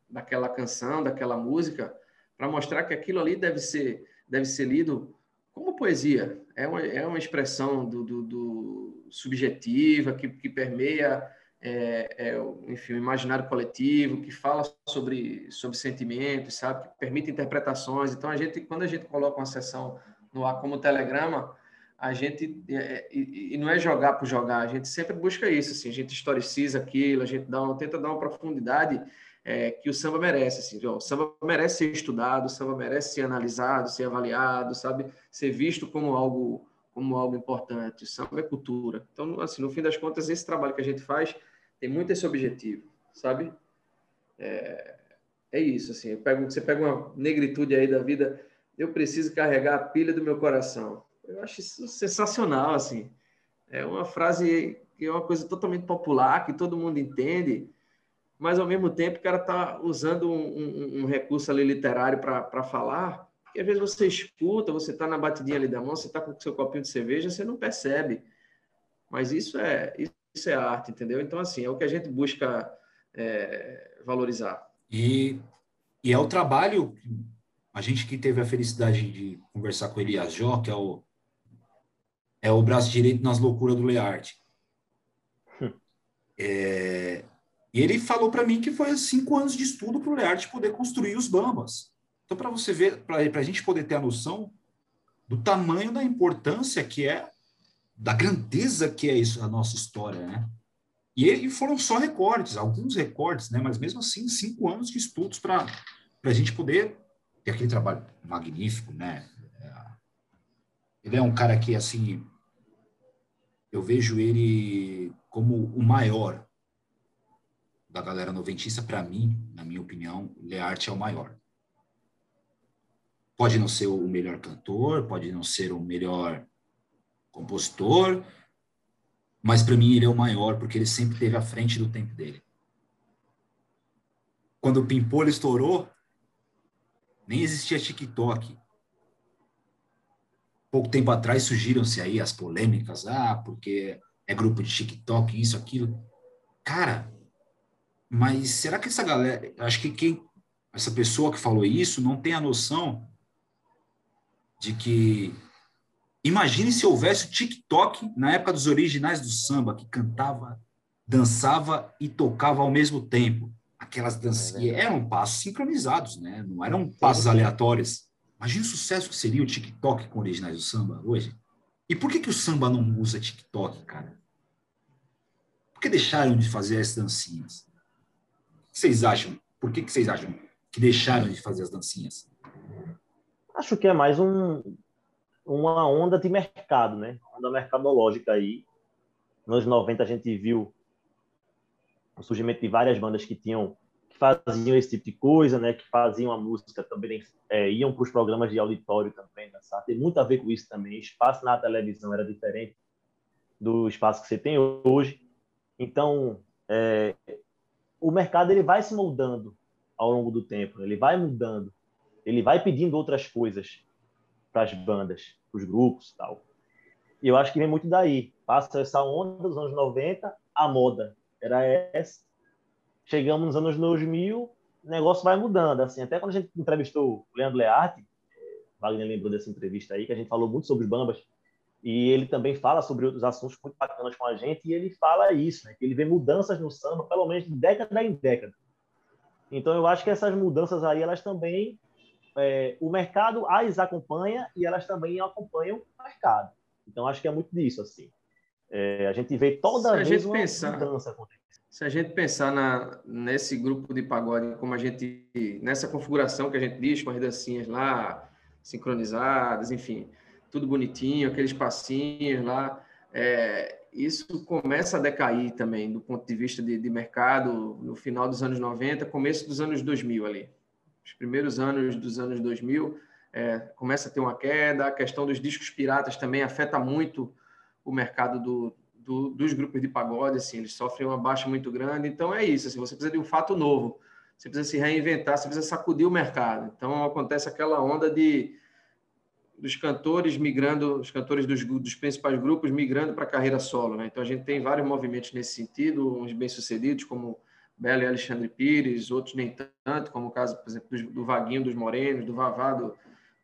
daquela canção, daquela música, para mostrar que aquilo ali deve ser, deve ser lido como poesia. É uma, é uma expressão do, do, do subjetiva que, que permeia é, é, enfim, o imaginário coletivo, que fala sobre, sobre sentimentos, sabe? Que permite interpretações. Então, a gente, quando a gente coloca uma sessão no ar como telegrama, a gente é, e, e, não é jogar por jogar, a gente sempre busca isso, assim, a gente historiciza aquilo, a gente dá uma, tenta dar uma profundidade é, que o samba merece, assim, o samba merece ser estudado, o samba merece ser analisado, ser avaliado, sabe, ser visto como algo como algo importante. O samba é cultura. Então, assim, no fim das contas, esse trabalho que a gente faz tem muito esse objetivo, sabe? É, é isso, assim. Pego, você pega uma negritude aí da vida, eu preciso carregar a pilha do meu coração. Eu acho isso sensacional, assim. É uma frase que é uma coisa totalmente popular, que todo mundo entende, mas ao mesmo tempo o cara está usando um, um, um, recurso ali literário para falar, que às vezes você escuta, você está na batidinha ali da mão, você está com o seu copinho de cerveja, você não percebe. Mas isso é, isso é arte, entendeu? Então, assim, é o que a gente busca é, valorizar. E, e é o trabalho, a gente que teve a felicidade de conversar com Elias Jó, que é o, é o braço direito nas loucuras do Learte. Hum. É, e ele falou para mim que foi cinco anos de estudo para o Learte poder construir os Bambas. Então, para você ver, para a gente poder ter a noção do tamanho da importância que é da grandeza que é isso a nossa história, né? E, e foram só recortes, alguns recortes, né? Mas mesmo assim, cinco anos de estudos para a gente poder ter aquele trabalho magnífico, né? Ele é um cara que, assim, eu vejo ele como o maior da galera noventista, para mim, na minha opinião, Learte é o maior. Pode não ser o melhor cantor, pode não ser o melhor compositor, mas para mim ele é o maior porque ele sempre esteve à frente do tempo dele. Quando o Pimpolho estourou, nem existia TikTok. Pouco tempo atrás surgiram-se aí as polêmicas, ah, porque é grupo de TikTok, isso, aquilo. Cara, mas será que essa galera, acho que quem essa pessoa que falou isso não tem a noção de que Imagine se houvesse o TikTok na época dos originais do samba, que cantava, dançava e tocava ao mesmo tempo. Aquelas danças. É eram passos sincronizados, né? Não eram passos aleatórios. Imagina o sucesso que seria o TikTok com originais do samba hoje. E por que, que o samba não usa TikTok, cara? Por que deixaram de fazer as dancinhas? Que vocês acham? Por que, que vocês acham que deixaram de fazer as dancinhas? Acho que é mais um, uma onda de mercado, né? Onda mercadológica aí. Nos 90 a gente viu o surgimento de várias bandas que tinham que faziam esse tipo de coisa, né? Que faziam a música também, é, iam para os programas de auditório também, dançar. Tem muito a ver com isso também. Espaço na televisão era diferente do espaço que você tem hoje. Então, é, o mercado ele vai se moldando ao longo do tempo. Ele vai mudando. Ele vai pedindo outras coisas para as bandas, para os grupos tal. E eu acho que vem muito daí. Passa essa onda dos anos 90, a moda era essa. Chegamos nos anos 2000, o negócio vai mudando. Assim, até quando a gente entrevistou o Leandro Learte, Wagner lembrou dessa entrevista aí, que a gente falou muito sobre os bambas, e ele também fala sobre outros assuntos muito bacanas com a gente, e ele fala isso, né, que ele vê mudanças no samba, pelo menos de década em década. Então, eu acho que essas mudanças aí, elas também é, o mercado as acompanha e elas também acompanham o mercado. Então, acho que é muito disso, assim. É, a gente vê toda se vez uma pensar, mudança acontecer. Se a gente pensar na, nesse grupo de pagode, como a gente, nessa configuração que a gente diz, com as dancinhas lá, sincronizadas, enfim, tudo bonitinho, aqueles passinhos lá, é, isso começa a decair também, do ponto de vista de, de mercado, no final dos anos 90, começo dos anos 2000 ali os primeiros anos dos anos 2000, é, começa a ter uma queda. A questão dos discos piratas também afeta muito o mercado do, do, dos grupos de pagode, assim, eles sofrem uma baixa muito grande. Então é isso, assim, você precisa de um fato novo, você precisa se reinventar, você precisa sacudir o mercado. Então acontece aquela onda de dos cantores migrando, os cantores dos, dos principais grupos migrando para a carreira solo. Né? Então, a gente tem vários movimentos nesse sentido, uns bem-sucedidos, como Belo e Alexandre Pires, outros nem tanto, como o caso, por exemplo, do, do Vaguinho dos Morenos, do Vavá, do,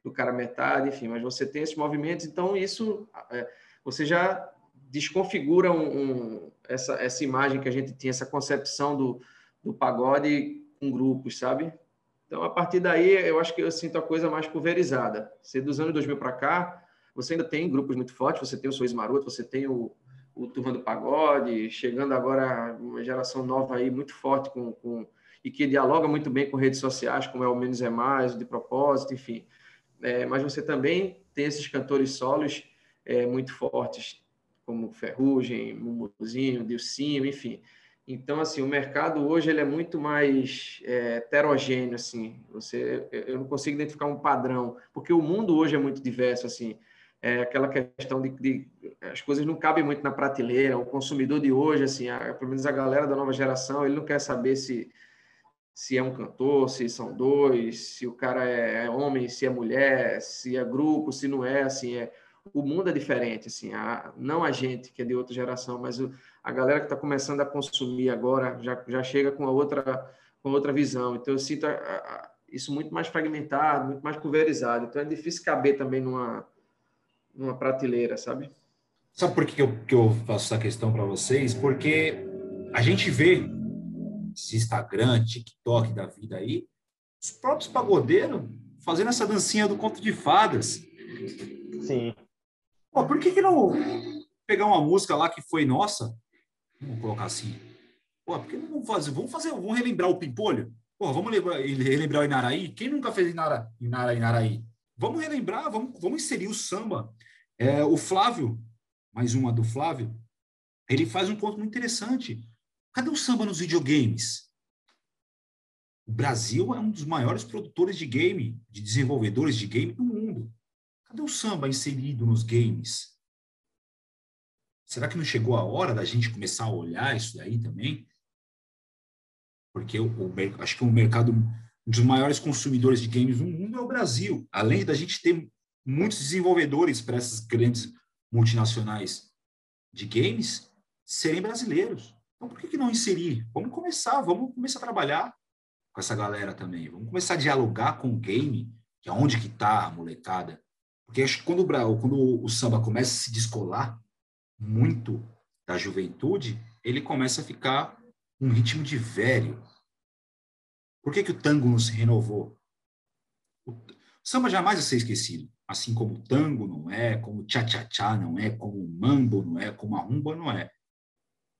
do Cara Metade, enfim. Mas você tem esses movimentos, então isso é, você já desconfigura um, um, essa, essa imagem que a gente tinha, essa concepção do, do pagode com grupos, sabe? Então, a partir daí, eu acho que eu sinto a coisa mais pulverizada. Se dos anos 2000 para cá, você ainda tem grupos muito fortes, você tem o Sois Maroto, você tem o, o Turma do Pagode, chegando agora uma geração nova aí muito forte com, com e que dialoga muito bem com redes sociais, como é o Menos é Mais, o De Propósito, enfim. É, mas você também tem esses cantores solos é, muito fortes, como Ferrugem, Mumuzinho, Dilcinho, enfim. Então, assim, o mercado hoje ele é muito mais é, heterogêneo, assim. Você, eu não consigo identificar um padrão, porque o mundo hoje é muito diverso, assim é aquela questão de, de, as coisas não cabem muito na prateleira. O consumidor de hoje, assim, a, pelo menos a galera da nova geração, ele não quer saber se se é um cantor, se são dois, se o cara é, é homem, se é mulher, se é grupo, se não é, assim, é o mundo é diferente, assim, a, não a gente que é de outra geração, mas o, a galera que está começando a consumir agora já, já chega com outra com outra visão. Então eu sinto a, a, isso muito mais fragmentado, muito mais pulverizado. Então é difícil caber também numa numa prateleira, sabe? Sabe por que eu, que eu faço essa questão para vocês? Porque a gente vê esse Instagram, TikTok da vida aí, os próprios pagodeiros fazendo essa dancinha do conto de fadas. Sim. Pô, por que, que não pegar uma música lá que foi nossa? Vamos colocar assim. Pô, por que não vamos fazer? Vamos fazer, vamos relembrar o Pimpolho? Pô, vamos lembrar, relembrar o Inaraí? Quem nunca fez Inara, Inara, Inaraí? Vamos relembrar, vamos, vamos inserir o samba. É, o Flávio, mais uma do Flávio, ele faz um ponto muito interessante. Cadê o samba nos videogames? O Brasil é um dos maiores produtores de game, de desenvolvedores de game do mundo. Cadê o samba inserido nos games? Será que não chegou a hora da gente começar a olhar isso daí também? Porque acho que o mercado um dos maiores consumidores de games do mundo é o Brasil. Além da gente ter muitos desenvolvedores para essas grandes multinacionais de games serem brasileiros. Então, por que, que não inserir? Vamos começar, vamos começar a trabalhar com essa galera também. Vamos começar a dialogar com o game, que é onde que está a molecada. Porque acho que quando o, quando o samba começa a se descolar muito da juventude, ele começa a ficar um ritmo de velho, por que, que o tango não se renovou? O samba jamais vai ser esquecido, assim como o tango não é, como o tchá-tchá-tchá não é, como o mambo não é, como a rumba não é.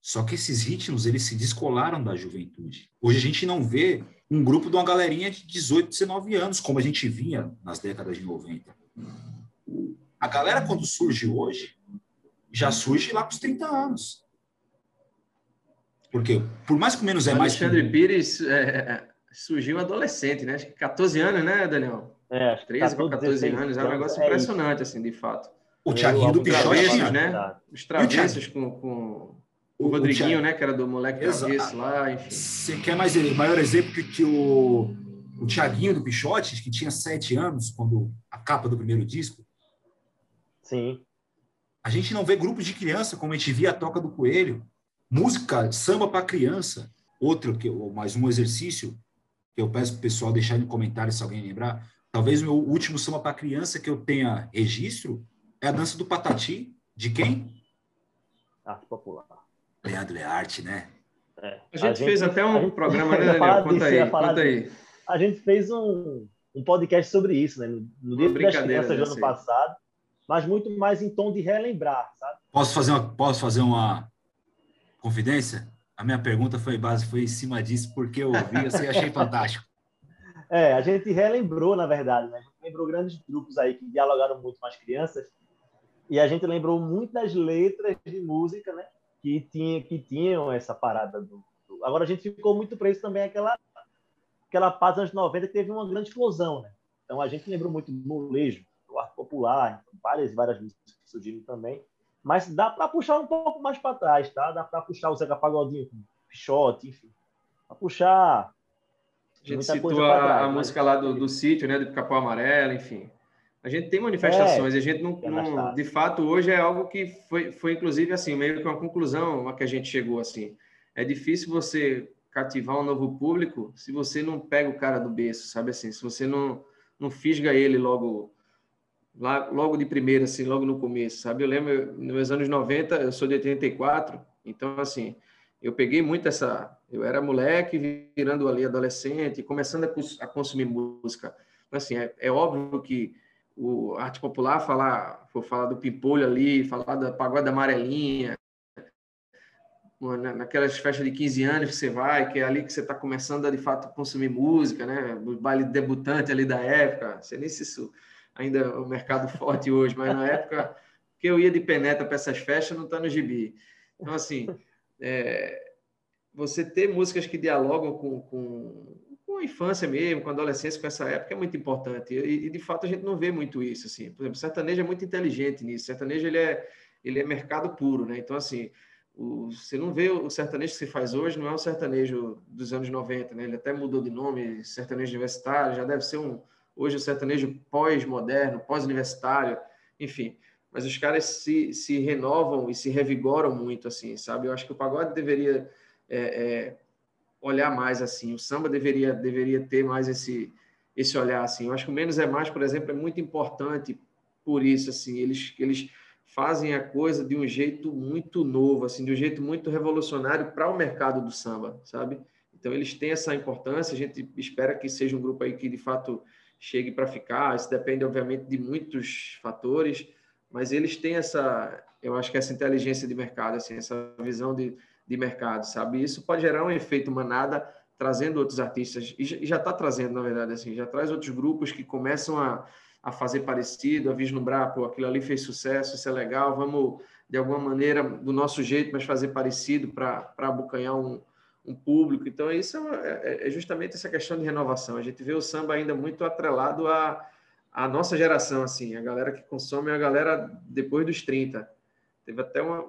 Só que esses ritmos, eles se descolaram da juventude. Hoje a gente não vê um grupo de uma galerinha de 18, 19 anos, como a gente vinha nas décadas de 90. A galera, quando surge hoje, já surge lá com os 30 anos. Porque, por mais que menos é mais... Alexandre Pires é, surgiu adolescente, né? Acho que 14 anos, né, Daniel? É, 13 para 14 anos, é um negócio é impressionante, isso. assim, de fato. O Thiaguinho do Pichote, né? Os travessos com, com o, o Rodriguinho, o né? Que era do moleque travesso lá, enfim. Você quer mais maior exemplo que, que o, o Thiaguinho do Pichote, que tinha 7 anos, quando a capa do primeiro disco? Sim. A gente não vê grupos de criança como a gente via a Toca do Coelho. Música, samba para criança. Outro, que, mais um exercício que eu peço para o pessoal deixar no comentário se alguém lembrar. Talvez o meu último samba para criança que eu tenha registro é a dança do Patati. De quem? Arte popular. Leandro é arte, né? É. A, gente a, gente fez até um gente... programa, né, Daniel? Conta aí, conta aí. A gente fez um, um podcast sobre isso, né? No Dia das Crianças do ano passado, mas muito mais em tom de relembrar, sabe? Posso fazer uma, posso fazer uma confidência? A minha pergunta foi base foi em cima disso, porque eu ouvi e achei fantástico. É, a gente relembrou, na verdade, né? A gente lembrou grandes grupos aí que dialogaram muito com as crianças e a gente lembrou muito das letras de música, né? Que, tinha, que tinham essa parada do, do... Agora a gente ficou muito preso também aquela aquela fase dos anos 90 que teve uma grande explosão, né? Então a gente lembrou muito do molejo, popular, várias várias músicas surgiram também. Mas dá para puxar um pouco mais para trás, tá? Dá para puxar o Zeca Pagodinho com Pichote, enfim. Para puxar. A gente citou a, trás, a mas... música lá do, do sítio, né? Do Capão Amarelo, enfim. A gente tem manifestações, é, a gente não, não, de fato, hoje é algo que foi, foi inclusive assim, meio que uma conclusão a que a gente chegou assim. É difícil você cativar um novo público se você não pega o cara do berço, sabe assim, se você não, não fisga ele logo lá, logo de primeira, assim, logo no começo, sabe? Eu lembro, nos anos 90, eu sou de 84, então, assim, eu peguei muito essa... Eu era moleque, virando ali adolescente, começando a, consumir música. Então, assim, é, é óbvio que o arte popular falar, falar do pimpolho ali, falar da pagode amarelinha, naquelas festas de 15 anos que você vai, que é ali que você está começando a de fato consumir música, né? O baile debutante ali da época, você nem se ainda é um mercado forte hoje, mas na época que eu ia de penetra para essas festas não está no gibi. Então, assim, é, você ter músicas que dialogam com, com, com, a infância mesmo, com a adolescência, com essa época é muito importante. E, e, de fato, a gente não vê muito isso. Assim. Por exemplo, o sertanejo é muito inteligente nisso. O sertanejo ele é, ele é mercado puro, né? Então, assim, o, você não vê o sertanejo que se faz hoje, não é o sertanejo dos anos 90, né? Ele até mudou de nome, sertanejo universitário, já deve ser um, hoje o sertanejo pós-moderno, pós-universitário, enfim. Mas os caras se, se renovam e se revigoram muito, assim, sabe? Eu acho que o pagode deveria é, é, olhar mais assim, o samba deveria, deveria ter mais esse, esse olhar, assim. Eu acho que o Menos é Mais, por exemplo, é muito importante por isso, assim. Eles, eles fazem a coisa de um jeito muito novo, assim, de um jeito muito revolucionário para o mercado do samba, sabe? Então eles têm essa importância. A gente espera que seja um grupo aí que de fato chegue para ficar. Isso depende, obviamente, de muitos fatores, mas eles têm essa, eu acho que essa inteligência de mercado, assim, essa visão de, de mercado, sabe? Isso pode gerar um efeito manada, trazendo outros artistas, e já está trazendo, na verdade, assim, já traz outros grupos que começam a, a fazer parecido, a vislumbrar, pô, aquilo ali fez sucesso, isso é legal, vamos, de alguma maneira, do nosso jeito, mas fazer parecido para abocanhar um, um público. Então, isso é, é, é, justamente essa questão de renovação. A gente vê o samba ainda muito atrelado à, à nossa geração, assim, a galera que consome é a galera depois dos 30. Teve até uma,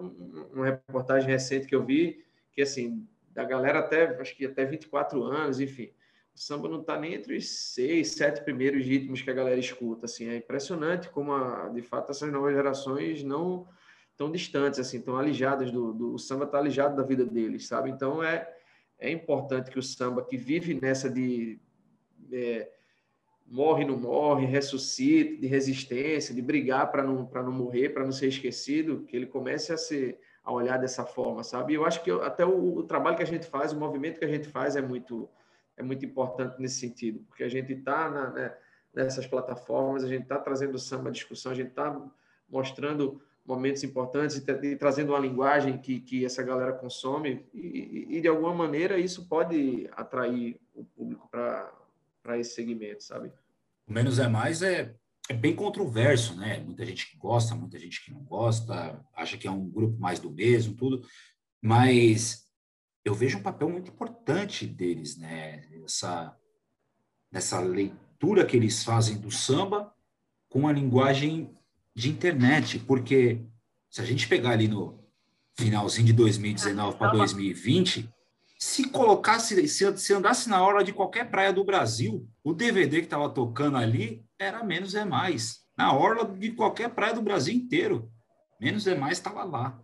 uma reportagem recente que eu vi, que, assim, da galera até, acho que até 24 anos, enfim, o samba não está nem entre os seis, sete primeiros ritmos que a galera escuta, assim, é impressionante como, a, de fato, essas novas gerações não tão distantes, assim, tão alijadas do, do o samba está alijado da vida deles, sabe? Então, é, é importante que o samba, que vive nessa de é, morre, não morre, ressuscita, de resistência, de brigar para não, não morrer, para não ser esquecido, que ele comece a ser a olhar dessa forma, sabe? Eu acho que eu, até o, o, trabalho que a gente faz, o movimento que a gente faz é muito é muito importante nesse sentido, porque a gente está né, nessas plataformas, a gente está trazendo samba à discussão, a gente está mostrando momentos importantes e, e, trazendo uma linguagem que, que essa galera consome e, e, de alguma maneira isso pode atrair o público para esse segmento, sabe? O Menos é Mais é, é bem controverso, né? Muita gente que gosta, muita gente que não gosta, acha que é um grupo mais do mesmo, tudo, mas eu vejo um papel muito importante deles, né? Essa, nessa leitura que eles fazem do samba com a linguagem de internet, porque se a gente pegar ali no finalzinho de 2019 para 2020, se colocasse, se, se andasse na hora de qualquer praia do Brasil, o DVD que estava tocando ali era Menos é Mais. Na orla de qualquer praia do Brasil inteiro. Menos é Mais estava lá,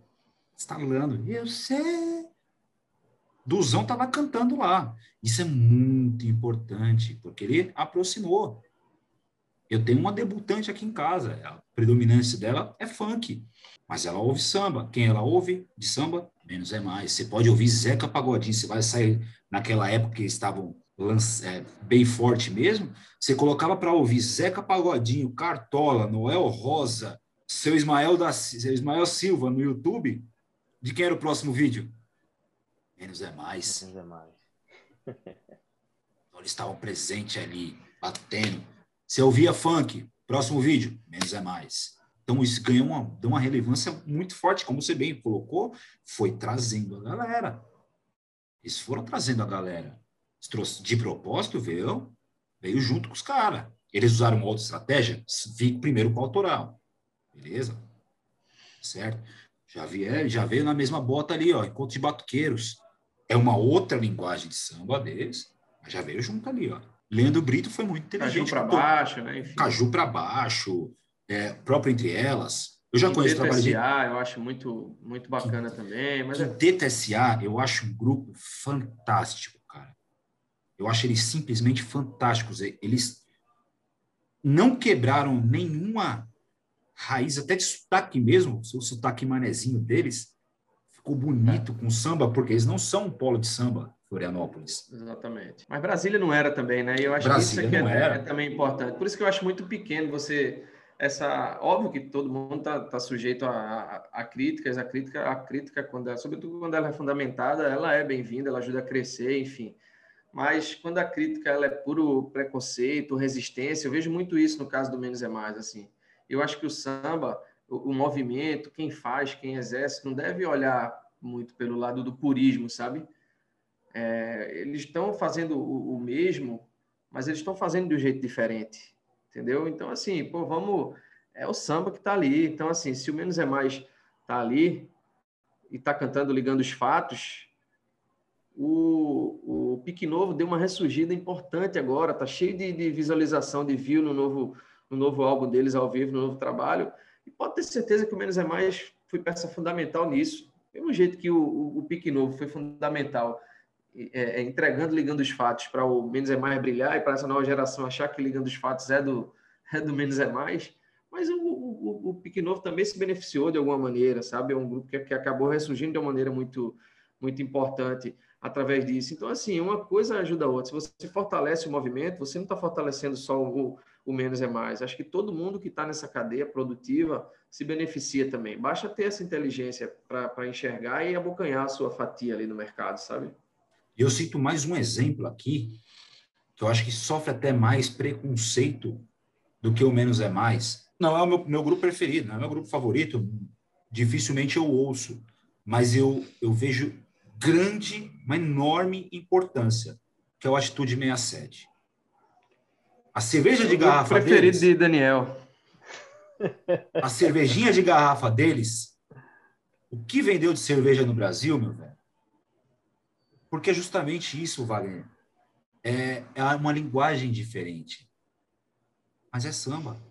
instalando. Eu sei. Duzão estava cantando lá. Isso é muito importante, porque ele aproximou. Eu tenho uma debutante aqui em casa, a predominância dela é funk, mas ela ouve samba. Quem ela ouve de samba, menos é mais. Você pode ouvir Zeca Pagodinho, você vai sair naquela época que estavam é, bem forte mesmo, você colocava para ouvir Zeca Pagodinho, Cartola, Noel Rosa, seu Ismael, da, seu Ismael Silva no YouTube, de quem era o próximo vídeo? Menos é mais. Menos é mais. eles estavam presentes ali, batendo. Você ouvia funk, próximo vídeo, menos é mais. Então, isso ganhou uma, deu uma relevância muito forte, como você bem colocou, foi trazendo a galera. Eles foram trazendo a galera. De propósito, veio, veio junto com os caras. Eles usaram uma outra estratégia, fico primeiro com o autoral. Beleza? Certo? Já, vie, já veio na mesma bota ali, ó, encontro de batuqueiros. É uma outra linguagem de samba deles, mas já veio junto ali, ó. Leandro Brito foi muito inteligente. Caju para baixo, né? Enfim. Caju para baixo, é, próprio entre elas. Eu já conheço o trabalho de... eu acho muito, muito bacana que, também. Mas é... SA, eu acho um grupo fantástico, cara. Eu acho eles simplesmente fantásticos. Eles não quebraram nenhuma raiz, até de sotaque mesmo, o sotaque manezinho deles ficou bonito com samba, porque eles não são um polo de samba, Florianópolis. Exatamente. Mas Brasília não era também, né? E eu acho Brasília que isso é, é, também importante. Por isso que eu acho muito pequeno você essa óbvio que todo mundo está tá sujeito a, a, a, críticas a crítica a crítica quando é, sobretudo quando ela é fundamentada ela é bem-vinda ela ajuda a crescer enfim mas quando a crítica ela é puro preconceito resistência eu vejo muito isso no caso do menos é mais assim eu acho que o samba o, o movimento quem faz quem exerce não deve olhar muito pelo lado do purismo sabe é, eles estão fazendo o, o mesmo mas eles estão fazendo de um jeito diferente entendeu? Então, assim, pô, vamos. É o samba que tá ali. Então, assim, se o Menos é Mais tá ali e tá cantando Ligando os Fatos, o, o Pique Novo deu uma ressurgida importante agora, tá cheio de, de visualização, de view no novo, no novo álbum deles ao vivo, no novo trabalho. E pode ter certeza que o Menos é Mais foi peça fundamental nisso. Do mesmo jeito que o, o, o Pique Novo foi fundamental é, é, entregando ligando os fatos para o menos é mais brilhar e para essa nova geração achar que ligando os fatos é do, é do menos é mais. Mas o, o, o Pique Novo também se beneficiou de alguma maneira, sabe? É um grupo que, que acabou ressurgindo de uma maneira muito, muito importante através disso. Então, assim, uma coisa ajuda a outra. Se você fortalece o movimento, você não está fortalecendo só o, o menos é mais. Acho que todo mundo que está nessa cadeia produtiva se beneficia também. Basta ter essa inteligência para enxergar e abocanhar a sua fatia ali no mercado, sabe? Eu cito mais um exemplo aqui, que eu acho que sofre até mais preconceito do que o Menos é Mais. Não é o meu, meu grupo preferido, não é o meu grupo favorito, dificilmente eu ouço, mas eu, eu vejo grande, uma enorme importância, que é o Atitude 67. A cerveja de garrafa preferido deles, de Daniel. A cervejinha de garrafa deles, o que vendeu de cerveja no Brasil, meu velho? Porque é justamente isso, Wagner. É, é uma linguagem diferente. Mas é samba.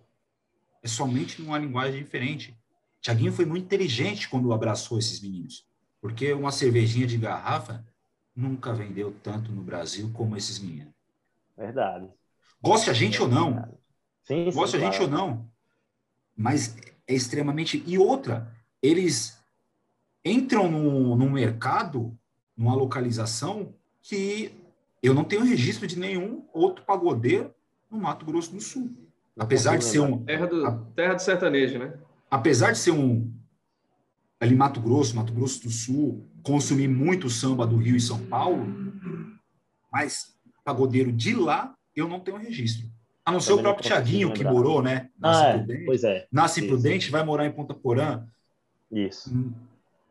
É somente uma linguagem diferente. Tiaguinho foi muito inteligente quando abraçou esses meninos. Porque uma cervejinha de garrafa nunca vendeu tanto no Brasil como esses meninos. Verdade. Goste a gente é ou não. Sim, sim, Goste claro. a gente ou não. Mas é extremamente. E outra, eles entram no, no mercado numa localização que eu não tenho registro de nenhum outro pagodeiro no Mato Grosso do Sul. Apesar de ser um. Terra do, terra do sertanejo, né? Apesar de ser um. Ali, Mato Grosso, Mato Grosso do Sul, consumir muito samba do Rio e São Paulo, mas pagodeiro de lá, eu não tenho registro. A não ser o próprio Tiaguinho, que morou, né? Nasce ah, é. Prudente, pois é. Nasce Isso. Prudente, vai morar em Ponta Porã. Isso.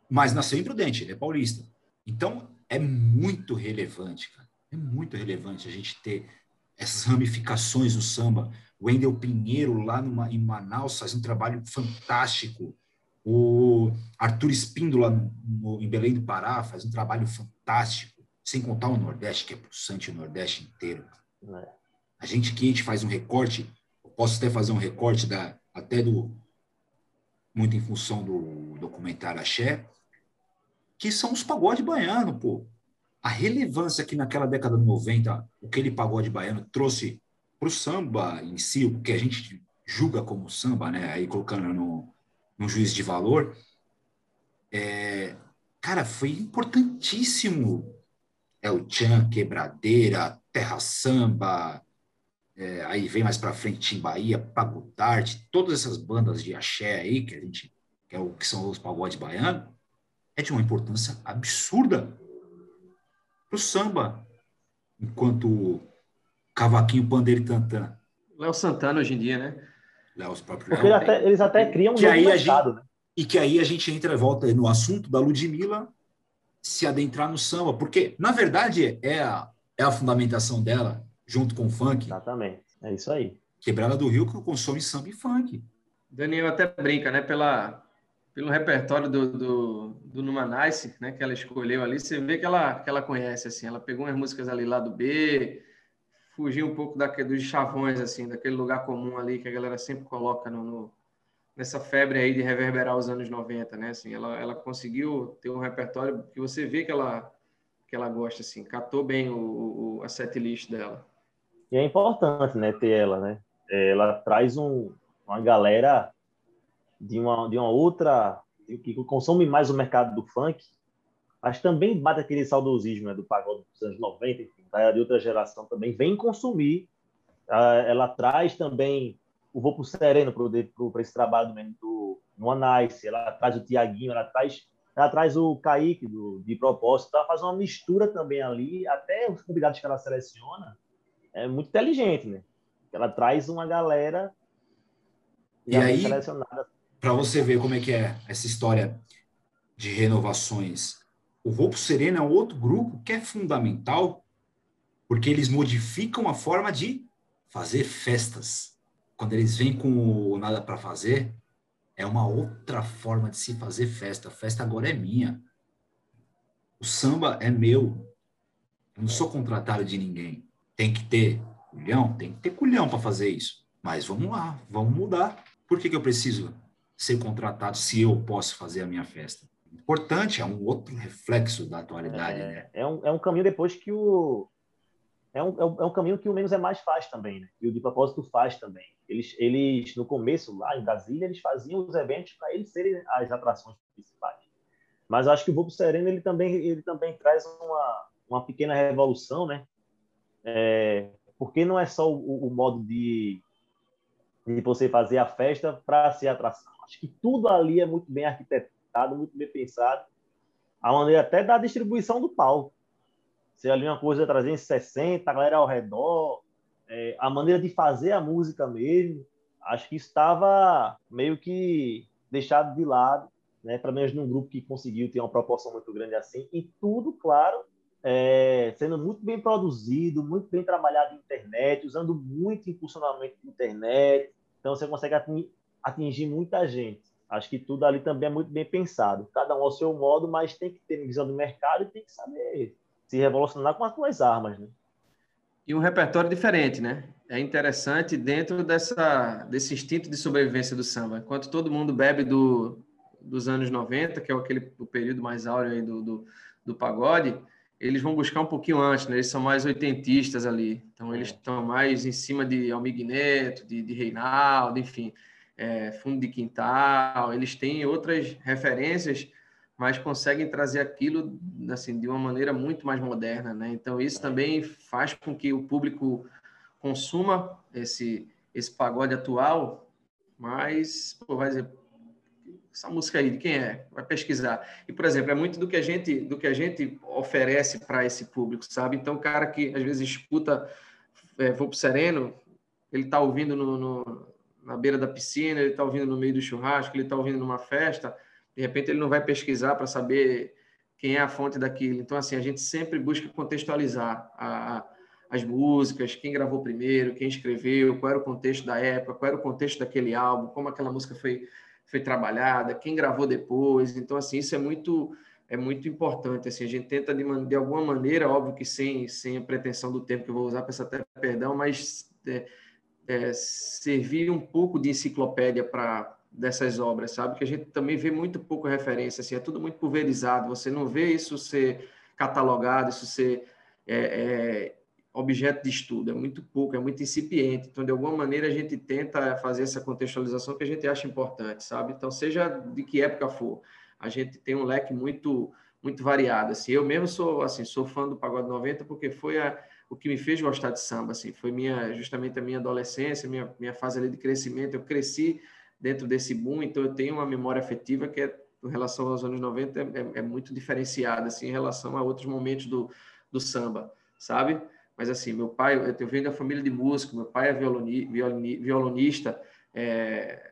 Mas nasceu em Prudente, ele é paulista. Então, é muito relevante, cara. É muito relevante a gente ter essas ramificações do samba. O Wendel Pinheiro, lá numa, em Manaus, faz um trabalho fantástico. O Arthur Espíndola, no, em Belém do Pará, faz um trabalho fantástico. Sem contar o Nordeste, que é pulsante o Nordeste inteiro. É. A gente que a gente faz um recorte, eu posso até fazer um recorte da, até do muito em função do documentário Axé, que são os pagode baiano, pô. A relevância que naquela década de 90, aquele pagode baiano trouxe para o samba em si, o que a gente julga como samba, né? Aí colocando no, no juiz de valor, é, cara, foi importantíssimo. É o Tchan, Quebradeira, Terra Samba, é, aí vem mais para frente em Bahia, Pagudarte, todas essas bandas de axé aí, que a gente, que, é o, que são os pagodes baianos, é de uma importância absurda para o samba, enquanto cavaquinho, pandeiro e tantã. Léo Santana hoje em dia, né? Léo, os próprios Porque Léo. Até, eles até criam um que aí mercado, gente, né? E que aí a gente entra e volta no assunto da Ludmilla se adentrar no samba, porque, na verdade, é a, é a fundamentação dela, junto com o funk. Exatamente, é isso aí. Quebrada do Rio que consome samba e funk. Daniel até brinca, né? Pela, pelo repertório do, do, do Numanice, né, que ela escolheu ali, você vê que ela, que ela conhece, assim, ela pegou umas músicas ali lá do B, fugir um pouco daquele, dos chavões, assim, daquele lugar comum ali que a galera sempre coloca no, no, nessa febre aí de reverberar os anos 90, né? Assim, ela, ela conseguiu ter um repertório que você vê que ela, que ela gosta, assim, catou bem o, o a setlist dela. E é importante, né, ter ela, né? Ela traz um, uma galera de uma, de uma outra que consome mais o mercado do funk, mas também bate aquele saudosismo né, do pagode dos anos 90, enfim, tá, de outra geração também, vem consumir. Ela traz também o Vou pro Sereno para esse trabalho do, no Anice, ela traz o Tiaguinho, ela traz, ela traz o Kaique do, de propósito, ela faz uma mistura também ali, até os convidados que ela seleciona, é muito inteligente, né? Ela traz uma galera e aí, para você ver como é que é essa história de renovações, o Voo Sereno é outro grupo que é fundamental, porque eles modificam a forma de fazer festas. Quando eles vêm com Nada para Fazer, é uma outra forma de se fazer festa. A festa agora é minha. O samba é meu. Eu não sou contratado de ninguém. Tem que ter culhão? Tem que ter culhão para fazer isso. Mas vamos lá, vamos mudar. Por que, que eu preciso ser contratado se eu posso fazer a minha festa? Importante, é um outro reflexo da atualidade. É, né? é, um, é um caminho depois que o. É um, é um, é um caminho que o Menos é Mais faz também, né? E o de propósito faz também. Eles, eles, no começo, lá em Brasília, eles faziam os eventos para eles serem as atrações principais. Mas acho que o Voo Sereno ele também, ele também traz uma, uma pequena revolução, né? É, porque não é só o, o modo de, de você fazer a festa para ser atração. Acho que tudo ali é muito bem arquitetado, muito bem pensado. A maneira até da distribuição do palco. Se ali uma coisa 360, a galera ao redor, é, a maneira de fazer a música mesmo, acho que estava meio que deixado de lado, né? Pelo menos num grupo que conseguiu ter uma proporção muito grande assim. E tudo, claro, é, sendo muito bem produzido, muito bem trabalhado na internet, usando muito impulsionamento de internet. Então você consegue atingir muita gente. Acho que tudo ali também é muito bem pensado. Cada um ao seu modo, mas tem que ter visão do mercado e tem que saber se revolucionar com as suas armas, né? E um repertório diferente, né? É interessante dentro dessa, desse instinto de sobrevivência do samba. Enquanto todo mundo bebe do, dos anos 90, que é aquele, o período mais áureo do, do, do pagode, eles vão buscar um pouquinho antes, né? Eles são mais oitentistas ali. Então, eles é. estão mais em cima de Almig Neto, de, de Reinaldo, enfim, é, Fundo de Quintal. Eles têm outras referências, mas conseguem trazer aquilo assim de uma maneira muito mais moderna, né? Então, isso também faz com que o público consuma esse, esse pagode atual, mas, pô, vai dizer, essa música aí de quem é? Vai pesquisar. E por exemplo, é muito do que a gente do que a gente oferece para esse público, sabe? Então, o cara que às vezes escuta é, Vou pro Sereno, ele está ouvindo no, no, na beira da piscina, ele está ouvindo no meio do churrasco, ele está ouvindo numa festa, de repente ele não vai pesquisar para saber quem é a fonte daquilo. Então, assim, a gente sempre busca contextualizar a, as músicas, quem gravou primeiro, quem escreveu, qual era o contexto da época, qual era o contexto daquele álbum, como aquela música foi foi trabalhada, quem gravou depois. Então, assim, isso é muito é muito importante. Assim, a gente tenta, de, de alguma maneira, óbvio que sem, sem a pretensão do tempo que eu vou usar, peço até perdão, mas é, é, servir um pouco de enciclopédia para dessas obras, sabe? Que a gente também vê muito pouco referência, assim, é tudo muito pulverizado, você não vê isso ser catalogado, isso ser é, é objeto de estudo, é muito pouco, é muito incipiente. Então, de alguma maneira, a gente tenta fazer essa contextualização que a gente acha importante, sabe? Então, seja de que época for, a gente tem um leque muito muito variado. Assim, eu mesmo sou assim, sou fã do pagode 90 porque foi a, o que me fez gostar de samba, assim, foi minha justamente a minha adolescência, minha minha fase ali de crescimento. Eu cresci dentro desse boom, então eu tenho uma memória afetiva que é em relação aos anos 90 é, é, muito diferenciada assim em relação a outros momentos do, do samba, sabe? Mas assim, meu pai, eu venho da família de músico, meu pai é violoni, violonista, é,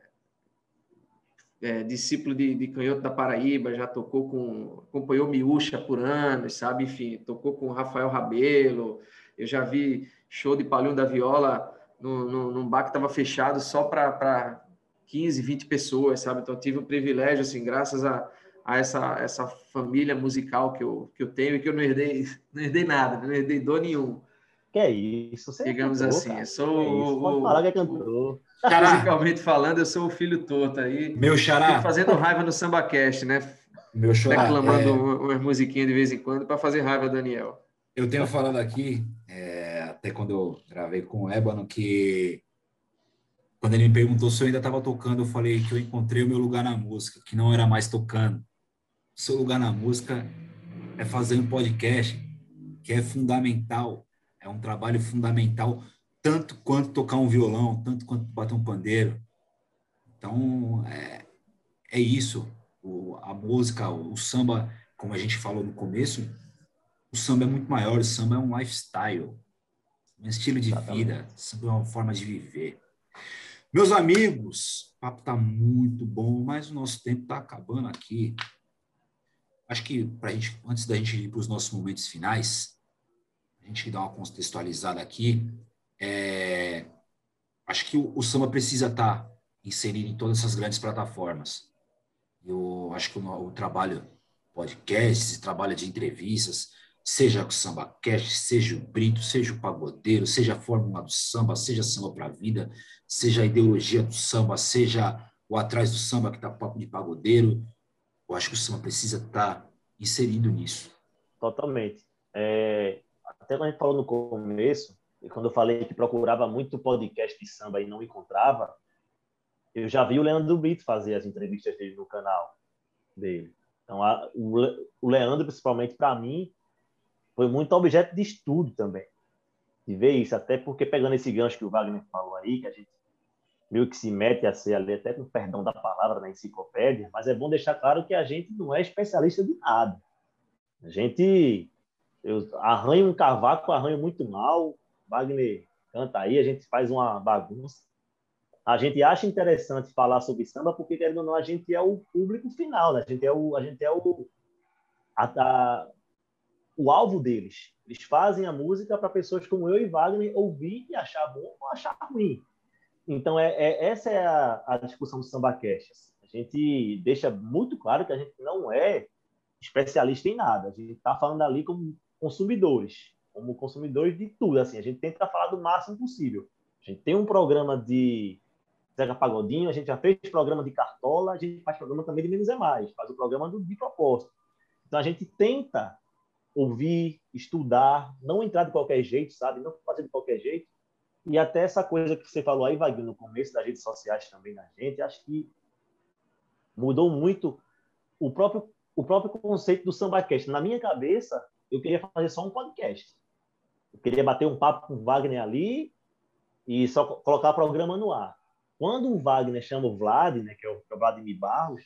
é, discípulo de, de Canhoto da Paraíba, já tocou com, acompanhou Miúcha por anos, sabe? Enfim, tocou com Rafael Rabelo, eu já vi show de Paulinho da Viola no, no, num bar que estava fechado só para 15, 20 pessoas, sabe? Então, tive o privilégio, assim, graças a, a essa, essa família musical que eu, que eu tenho e que eu não herdei, não herdei nada, não herdei dor nenhum. Que é isso? Você é Digamos cantor, assim, cara. eu sou é o, Pode falar que é cantor. Xará. Musicalmente falando, eu sou o filho torto aí. Meu xará. fazendo raiva no SambaCast, né? Meu xará. Declamando é... umas musiquinhas de vez em quando para fazer raiva, Daniel. Eu tenho falado aqui, é, até quando eu gravei com o Ébano, que quando ele me perguntou se eu ainda estava tocando, eu falei que eu encontrei o meu lugar na música, que não era mais tocando. O seu lugar na música é fazer um podcast, que é fundamental, é um trabalho fundamental, tanto quanto tocar um violão, tanto quanto bater um pandeiro. Então, é, é isso. O, a música, o, o samba, como a gente falou no começo, o samba é muito maior, o samba é um lifestyle, um estilo de vida, o samba é uma forma de viver. Meus amigos, o papo está muito bom, mas o nosso tempo está acabando aqui. Acho que pra gente, antes da gente ir para os nossos momentos finais, a gente dar uma contextualizada aqui. É, acho que o, o samba precisa estar tá inserido em todas essas grandes plataformas. Eu acho que o, o trabalho podcast, esse trabalho de entrevistas, seja o samba cash, seja o brito, seja o pagodeiro, seja a fórmula do samba, seja samba para a vida, seja a ideologia do samba, seja o atrás do samba que está papo de pagodeiro. Eu acho que o samba precisa estar tá inserido nisso. Totalmente. É, até quando a gente falou no começo, quando eu falei que procurava muito podcast de samba e não encontrava, eu já vi o Leandro Brito fazer as entrevistas dele no canal dele. Então, a, o, o Leandro, principalmente para mim, foi muito objeto de estudo também. De ver isso, até porque pegando esse gancho que o Wagner falou aí, que a gente meio que se mete a ser ali, até com perdão da palavra na enciclopédia, mas é bom deixar claro que a gente não é especialista de nada. A gente eu arranho um cavaco, arranho muito mal, Wagner canta aí, a gente faz uma bagunça. A gente acha interessante falar sobre samba porque, querendo ou não, a gente é o público final, né? a gente é o, a gente é o, a, a, o alvo deles. Eles fazem a música para pessoas como eu e Wagner ouvir e achar bom ou achar ruim. Então, é, é essa é a, a, discussão do SambaCast. A gente deixa muito claro que a gente não é especialista em nada. A gente está falando ali como consumidores, como consumidores de tudo. Assim, a gente tenta falar do máximo possível. A gente tem um programa de Zeca Pagodinho, a gente já fez programa de Cartola, a gente faz programa também de Menos é Mais, faz o programa do, de propósito. Então, a gente tenta ouvir, estudar, não entrar de qualquer jeito, sabe? Não fazer de qualquer jeito. E até essa coisa que você falou aí, Wagner, no começo das redes sociais também na gente, acho que mudou muito o próprio, o próprio conceito do SambaCast. Na minha cabeça, eu queria fazer só um podcast. Eu queria bater um papo com o Wagner ali e só colocar o programa no ar. Quando o Wagner chama o Vlad, né, que é o, que é o Vladimir Barros,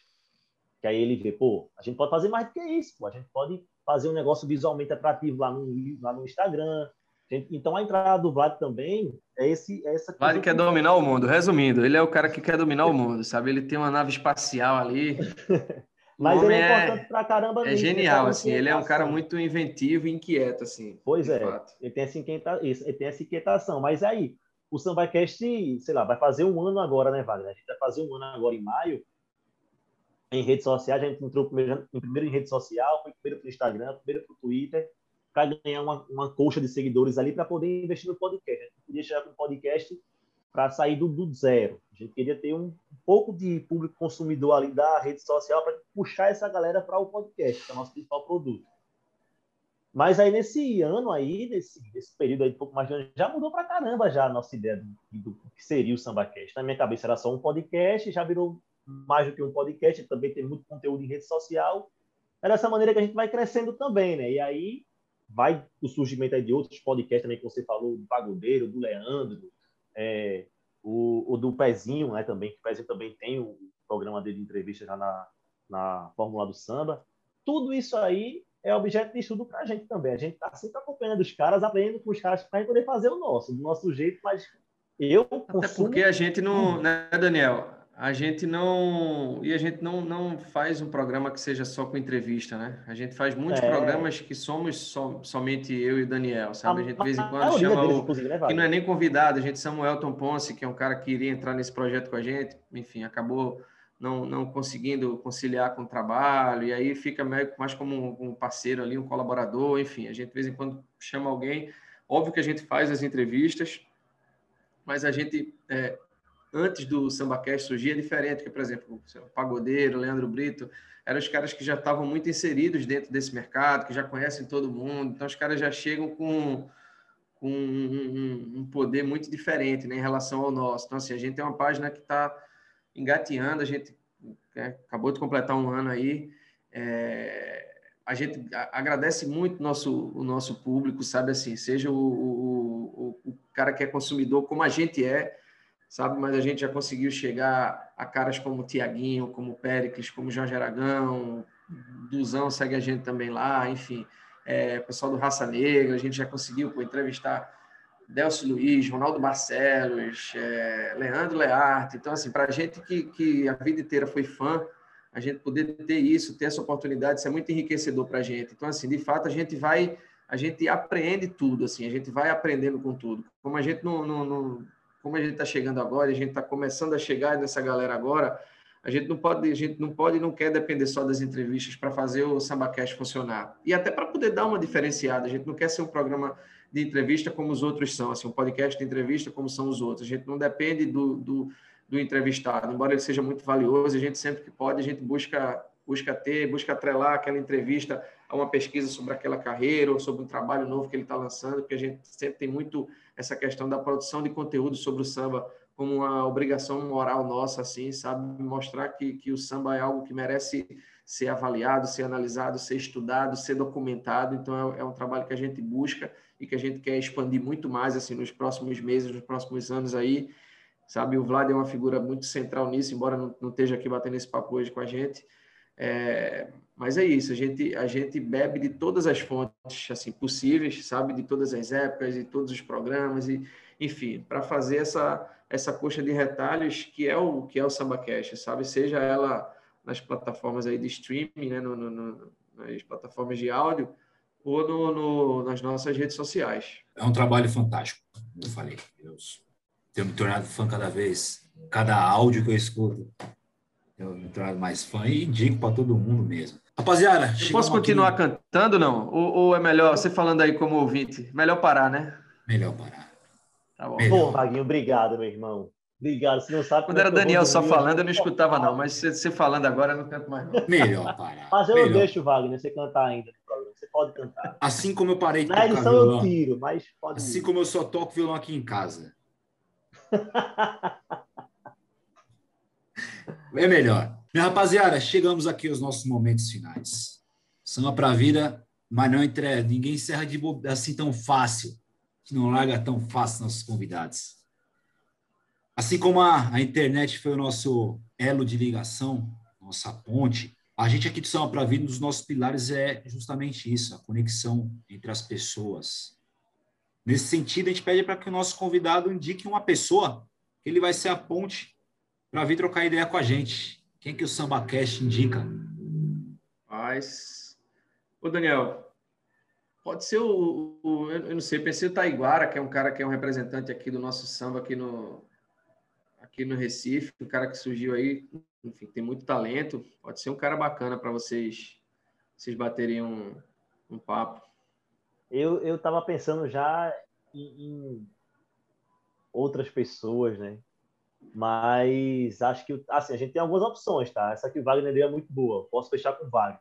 que aí ele vê, pô, a gente pode fazer mais do que isso, pô. a gente pode fazer um negócio visualmente atrativo lá no, lá no Instagram. Então a entrada do Vlad também é, esse, é essa Vlad quer dominar o mundo. Resumindo, ele é o cara que quer dominar o mundo, sabe? Ele tem uma nave espacial ali. Mas ele é, é importante pra caramba. É genial, assim. Ele é um cara muito inventivo e inquieto, assim. Pois é. Fato. Ele tem, essa inquieta... ele tem essa inquietação. Mas aí, o SambaCast, sei lá, vai fazer um ano agora, né, Wagner? A gente vai fazer um ano agora em maio em redes sociais. A gente entrou primeiro, primeiro em rede social, foi primeiro para o Instagram, primeiro para o Twitter, para ganhar uma, uma coxa de seguidores ali para poder investir no podcast. A gente podia chegar com um podcast para sair do, do, zero. A gente queria ter um, um, pouco de público consumidor ali da rede social para puxar essa galera para o podcast, que é o nosso principal produto. Mas aí nesse ano aí, nesse, nesse período aí, um pouco mais de ano, já mudou para caramba já a nossa ideia do, do, que seria o SambaCast. Na minha cabeça era só um podcast, já virou mais do que um podcast, também tem muito conteúdo em rede social. É dessa maneira que a gente vai crescendo também, né? E aí vai o surgimento de outros podcasts também que você falou, do Pagodeiro, do Leandro, é, o, o, do Pezinho, né? Também, que o Pezinho também tem o programa dele de entrevista já na, na Fórmula do Samba. Tudo isso aí é objeto de estudo para a gente também. A gente está sempre acompanhando os caras, aprendendo com os caras para poder fazer o nosso, do nosso jeito, mas eu Até porque a gente não, né, Daniel? A gente não e a gente não, não faz um programa que seja só com entrevista, né? A gente faz muitos é. programas que somos so, somente eu e o Daniel, sabe? A gente de vez em quando chama o né, que não é nem convidado, a gente chama o Elton Ponce, que é um cara que iria entrar nesse projeto com a gente, enfim, acabou não, não conseguindo conciliar com o trabalho, e aí fica mais como um parceiro ali, um colaborador, enfim, a gente de vez em quando chama alguém Óbvio que a gente faz as entrevistas, mas a gente, é, antes do SambaCast surgir, é diferente, porque, por exemplo, o Pagodeiro, Leandro Brito, eram os caras que já estavam muito inseridos dentro desse mercado, que já conhecem todo mundo, então os caras já chegam com, com um, um, poder muito diferente né, em relação ao nosso. Então, assim, a gente tem uma página que está engateando, a gente é, acabou de completar um ano aí, é, a gente agradece muito o nosso, o nosso público, sabe assim, seja o, o, o, cara que é consumidor, como a gente é, sabe, mas a gente já conseguiu chegar a caras como Tiaguinho, como Péricles, como Jorge Aragão, Duzão segue a gente também lá, enfim, é, pessoal do Raça Negra, a gente já conseguiu pô, entrevistar Delcio Luiz, Ronaldo Barcelos, é, Leandro Learte, então assim, para a gente que, que a vida inteira foi fã, a gente poder ter isso, ter essa oportunidade, isso é muito enriquecedor para a gente. Então, assim, de fato, a gente vai, a gente aprende tudo, assim, a gente vai aprendendo com tudo. Como a gente não, não, não como a gente está chegando agora, a gente está começando a chegar nessa galera agora, a gente não pode, a gente não pode e não quer depender só das entrevistas para fazer o SambaCast funcionar. E até para poder dar uma diferenciada, a gente não quer ser um programa de entrevista como os outros são, assim, um podcast de entrevista como são os outros. A gente não depende do, do do entrevistado. Embora ele seja muito valioso, a gente sempre que pode, a gente busca, busca ter, busca atrelar aquela entrevista a uma pesquisa sobre aquela carreira ou sobre um trabalho novo que ele está lançando, porque a gente sempre tem muito essa questão da produção de conteúdo sobre o samba como uma obrigação moral nossa, assim, sabe? Mostrar que, que o samba é algo que merece ser avaliado, ser analisado, ser estudado, ser documentado. Então, é, é um trabalho que a gente busca e que a gente quer expandir muito mais, assim, nos próximos meses, nos próximos anos aí sabe? O Vlad é uma figura muito central nisso, embora não, não esteja aqui batendo esse papo hoje com a gente. É, mas é isso, a gente, a gente bebe de todas as fontes assim possíveis, sabe? De todas as épocas, de todos os programas, e enfim, para fazer essa, essa coxa de retalhos que é o que é o SambaCast, sabe? Seja ela nas plataformas aí de streaming, né? No, no, no, nas plataformas de áudio, ou nas nossas redes sociais. É um trabalho fantástico, eu falei. Deus tenho me tornado fã cada vez. Cada áudio que eu escuto, eu me tornado mais fã e indico para todo mundo mesmo. Rapaziada, eu posso continuar aqui... cantando, não? Ou, ou, é melhor, você falando aí como ouvinte, melhor parar, né? Melhor parar. Tá bom. Melhor. Pô, Vaguinho, obrigado, meu irmão. Obrigado. Você não sabe Quando era Daniel só falando, eu não escutava, não. Mas você falando agora, eu não canto mais, não. Melhor parar. Mas eu Melhor. deixo, Wagner, você cantar ainda no programa. Você pode cantar. Assim como eu parei de Na edição violão. eu tiro, mas pode Assim ir. como eu só toco violão aqui em casa. É melhor. Minha rapaziada, chegamos aqui aos nossos momentos finais. Samba para a vida, mas não entre... ninguém encerra de assim tão fácil, não larga tão fácil nossos convidados. Assim como a, a internet foi o nosso elo de ligação, nossa ponte, a gente aqui do Samba para a Vida, um dos nossos pilares é justamente isso, a conexão entre as pessoas, Nesse sentido, a gente pede para que o nosso convidado indique uma pessoa que ele vai ser a ponte para vir trocar ideia com a gente. Quem que o SambaCast indica? Mas, ô Daniel, pode ser o, o, eu não sei, pensei o Taiguara, que é um cara que é um representante aqui do nosso samba aqui no aqui no Recife, um cara que surgiu aí, enfim, tem muito talento, pode ser um cara bacana para vocês vocês baterem um, um papo eu eu estava pensando já em, em, outras pessoas, né? Mas acho que assim, a gente tem algumas opções, tá? Essa aqui o Wagner é muito boa. Posso fechar com o Wagner.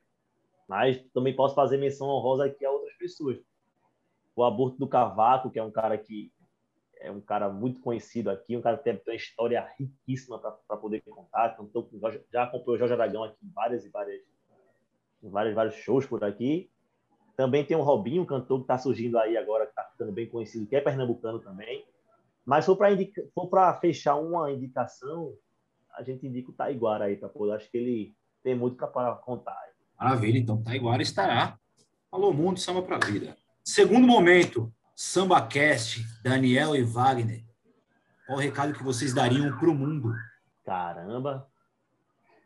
Mas também posso fazer menção honrosa aqui a outras pessoas. O Aborto do Cavaco, que é um cara que é um cara muito conhecido aqui, um cara que tem uma história riquíssima para poder contar. Cantou, já acompanhou o Jorge Aragão aqui em várias e várias, em vários, vários shows por aqui. Também tem o Robinho, um cantor que está surgindo aí agora, que está ficando bem conhecido, que é pernambucano também. Mas for para fechar uma indicação, a gente indica o Taiguara aí, para poder. Acho que ele tem muito para contar. Maravilha, então Taiguara estará. Alô, mundo, samba para vida. Segundo momento, SambaCast, Daniel e Wagner. Qual o recado que vocês dariam para o mundo? Caramba,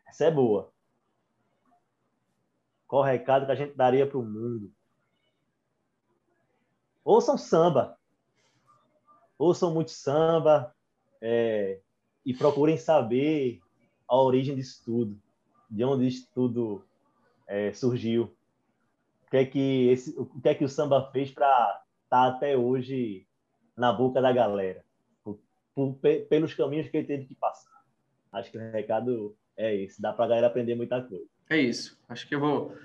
essa é boa. Qual o recado que a gente daria para o mundo? ouçam samba. Ouçam muito samba é, e procurem saber a origem disso tudo, de onde isso tudo é, surgiu. O que, é que esse, o que é que o samba fez para tá até hoje na boca da galera, por, por, pelos caminhos que ele teve que passar. Acho que o recado é esse, dá para a galera aprender muita coisa. É isso. Acho que eu vou,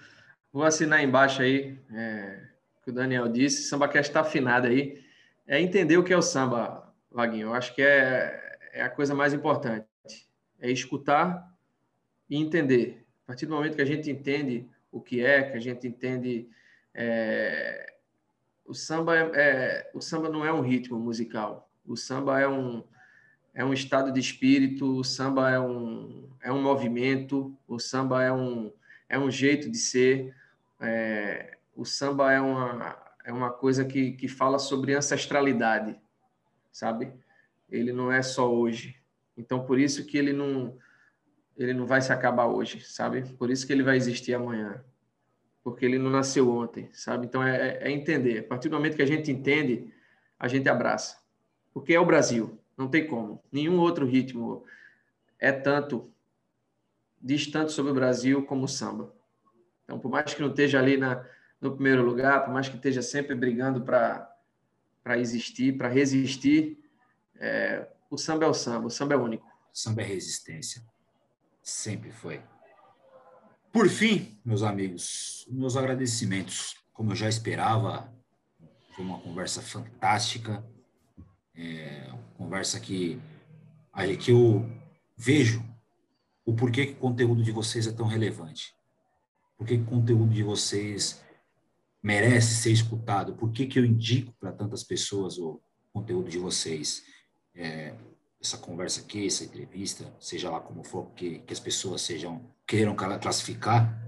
vou assinar embaixo aí é, o que o Daniel disse. Samba quer estar afinado aí. É entender o que é o samba, Vaguinho. Eu acho que é, é a coisa mais importante. É escutar e entender. A partir do momento que a gente entende o que é, que a gente entende é, o samba é, é, o samba não é um ritmo musical. O samba é um é um estado de espírito. O samba é um é um movimento. O samba é um é um jeito de ser. É, o samba é uma é uma coisa que, que fala sobre ancestralidade, sabe? Ele não é só hoje. Então por isso que ele não ele não vai se acabar hoje, sabe? Por isso que ele vai existir amanhã porque ele não nasceu ontem, sabe? Então é, é, entender. A partir do momento que a gente entende, a gente abraça, porque é o Brasil, não tem como. Nenhum outro ritmo é tanto distante sobre o Brasil como o samba. Então, por mais que não esteja ali na, no primeiro lugar, por mais que esteja sempre brigando para existir, para resistir, é, o samba é o samba, o samba é único. Samba é resistência. Sempre foi. Por fim, meus amigos, meus agradecimentos. Como eu já esperava, foi uma conversa fantástica, é, conversa que, que eu vejo o porquê que o conteúdo de vocês é tão relevante. Por que o conteúdo de vocês merece ser escutado? Por que, que eu indico para tantas pessoas o conteúdo de vocês? É, essa conversa aqui, essa entrevista, seja lá como for que, que as pessoas sejam queiram classificar,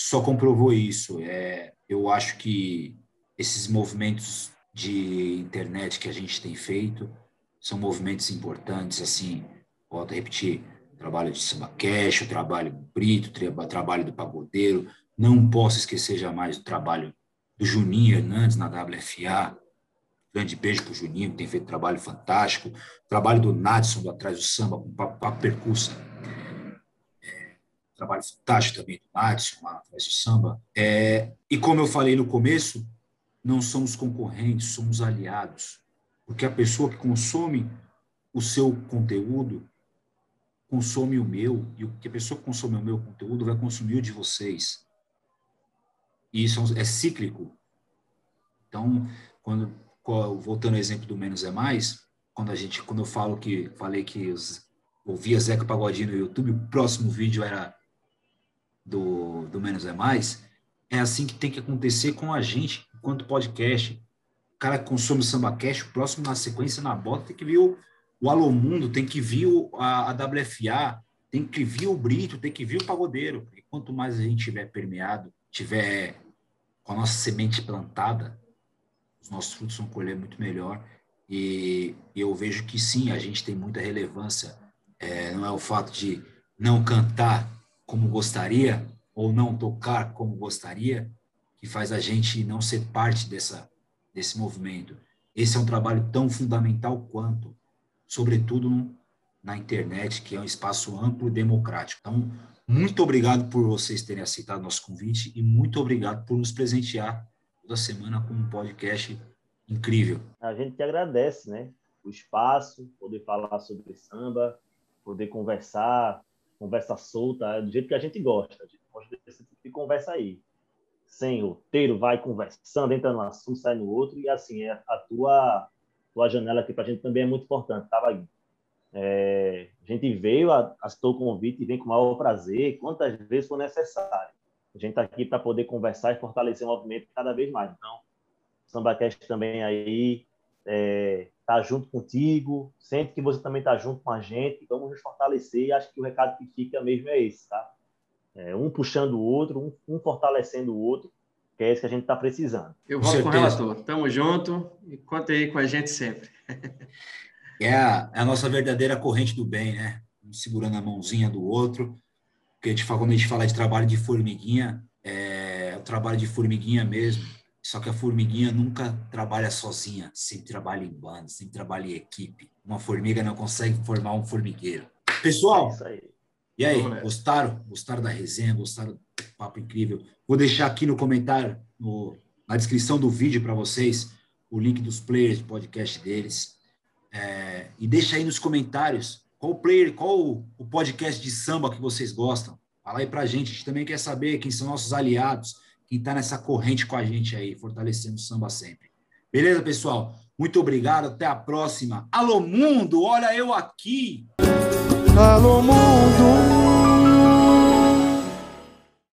só comprovou isso. É, eu acho que esses movimentos de internet que a gente tem feito são movimentos importantes, assim, volto a repetir, trabalho de Samba Cash, o trabalho do Brito, o trabalho do Pagodeiro, não posso esquecer jamais o trabalho do Juninho Hernandes na WFA, Grande beijo para o Juninho, que tem feito trabalho fantástico. Trabalho do Nadson, do Atrás do Samba, com papo percussa. É, trabalho fantástico também do Nadson, Atrás do Samba. É, e como eu falei no começo, não somos concorrentes, somos aliados. Porque a pessoa que consome o seu conteúdo consome o meu, e a pessoa que consome o meu conteúdo vai consumir o de vocês. E isso é cíclico. Então, quando voltando ao exemplo do menos é mais, quando a gente, quando eu falo que falei que os, ouvia Zeca Pagodinho no YouTube, o próximo vídeo era do, do menos é mais, é assim que tem que acontecer com a gente, enquanto podcast. O cara que consome samba cash, o próximo na sequência na bota tem que vir o, o Alô Mundo, tem que vir o, a, a WFA, tem que vir o Brito, tem que vir o Pagodeiro. Porque quanto mais a gente tiver permeado, tiver com a nossa semente plantada, os nossos frutos vão colher muito melhor. E eu vejo que sim, a gente tem muita relevância. É, não é o fato de não cantar como gostaria ou não tocar como gostaria que faz a gente não ser parte dessa, desse movimento. Esse é um trabalho tão fundamental quanto, sobretudo na internet, que é um espaço amplo e democrático. Então, muito obrigado por vocês terem aceitado nosso convite e muito obrigado por nos presentear toda semana com um podcast incrível. A gente te agradece, né? O espaço, poder falar sobre samba, poder conversar, conversa solta, do jeito que a gente gosta. A gente gosta desse tipo de conversa aí. Sem roteiro, vai conversando, entra no assunto, sai no outro, e assim, é a tua, tua janela aqui para a gente também é muito importante, tá, Vaguinho? É, a gente veio, aceitou o convite e vem com o maior prazer, quantas vezes for necessário. A gente está aqui para poder conversar e fortalecer o movimento cada vez mais. Então, o SambaCast também aí é, tá junto contigo, sente que você também está junto com a gente, vamos nos fortalecer e acho que o recado que fica mesmo é esse, tá? É, um puxando o outro, um, um, fortalecendo o outro, que é isso que a gente está precisando. Eu volto com, com o relator. Tamo junto e conta aí com a gente sempre. é, a, é a nossa verdadeira corrente do bem, né? Um segurando a mãozinha do outro, porque a gente fala, quando a gente fala de trabalho de formiguinha, é o trabalho de formiguinha mesmo. Só que a formiguinha nunca trabalha sozinha, sempre trabalha em banda, sempre trabalha em equipe. Uma formiga não consegue formar um formigueiro. Pessoal, é aí. e aí, gostaram? Gostaram da resenha? Gostaram do papo incrível? Vou deixar aqui no comentário, no, na descrição do vídeo para vocês, o link dos players de podcast deles. É, e deixa aí nos comentários qual player, qual o podcast de samba que vocês gostam. Fala aí pra gente, a gente também quer saber quem são nossos aliados, quem está nessa corrente com a gente aí, fortalecendo o samba sempre. Beleza, pessoal? Muito obrigado, até a próxima. Alô, mundo, olha eu aqui! Alô, mundo!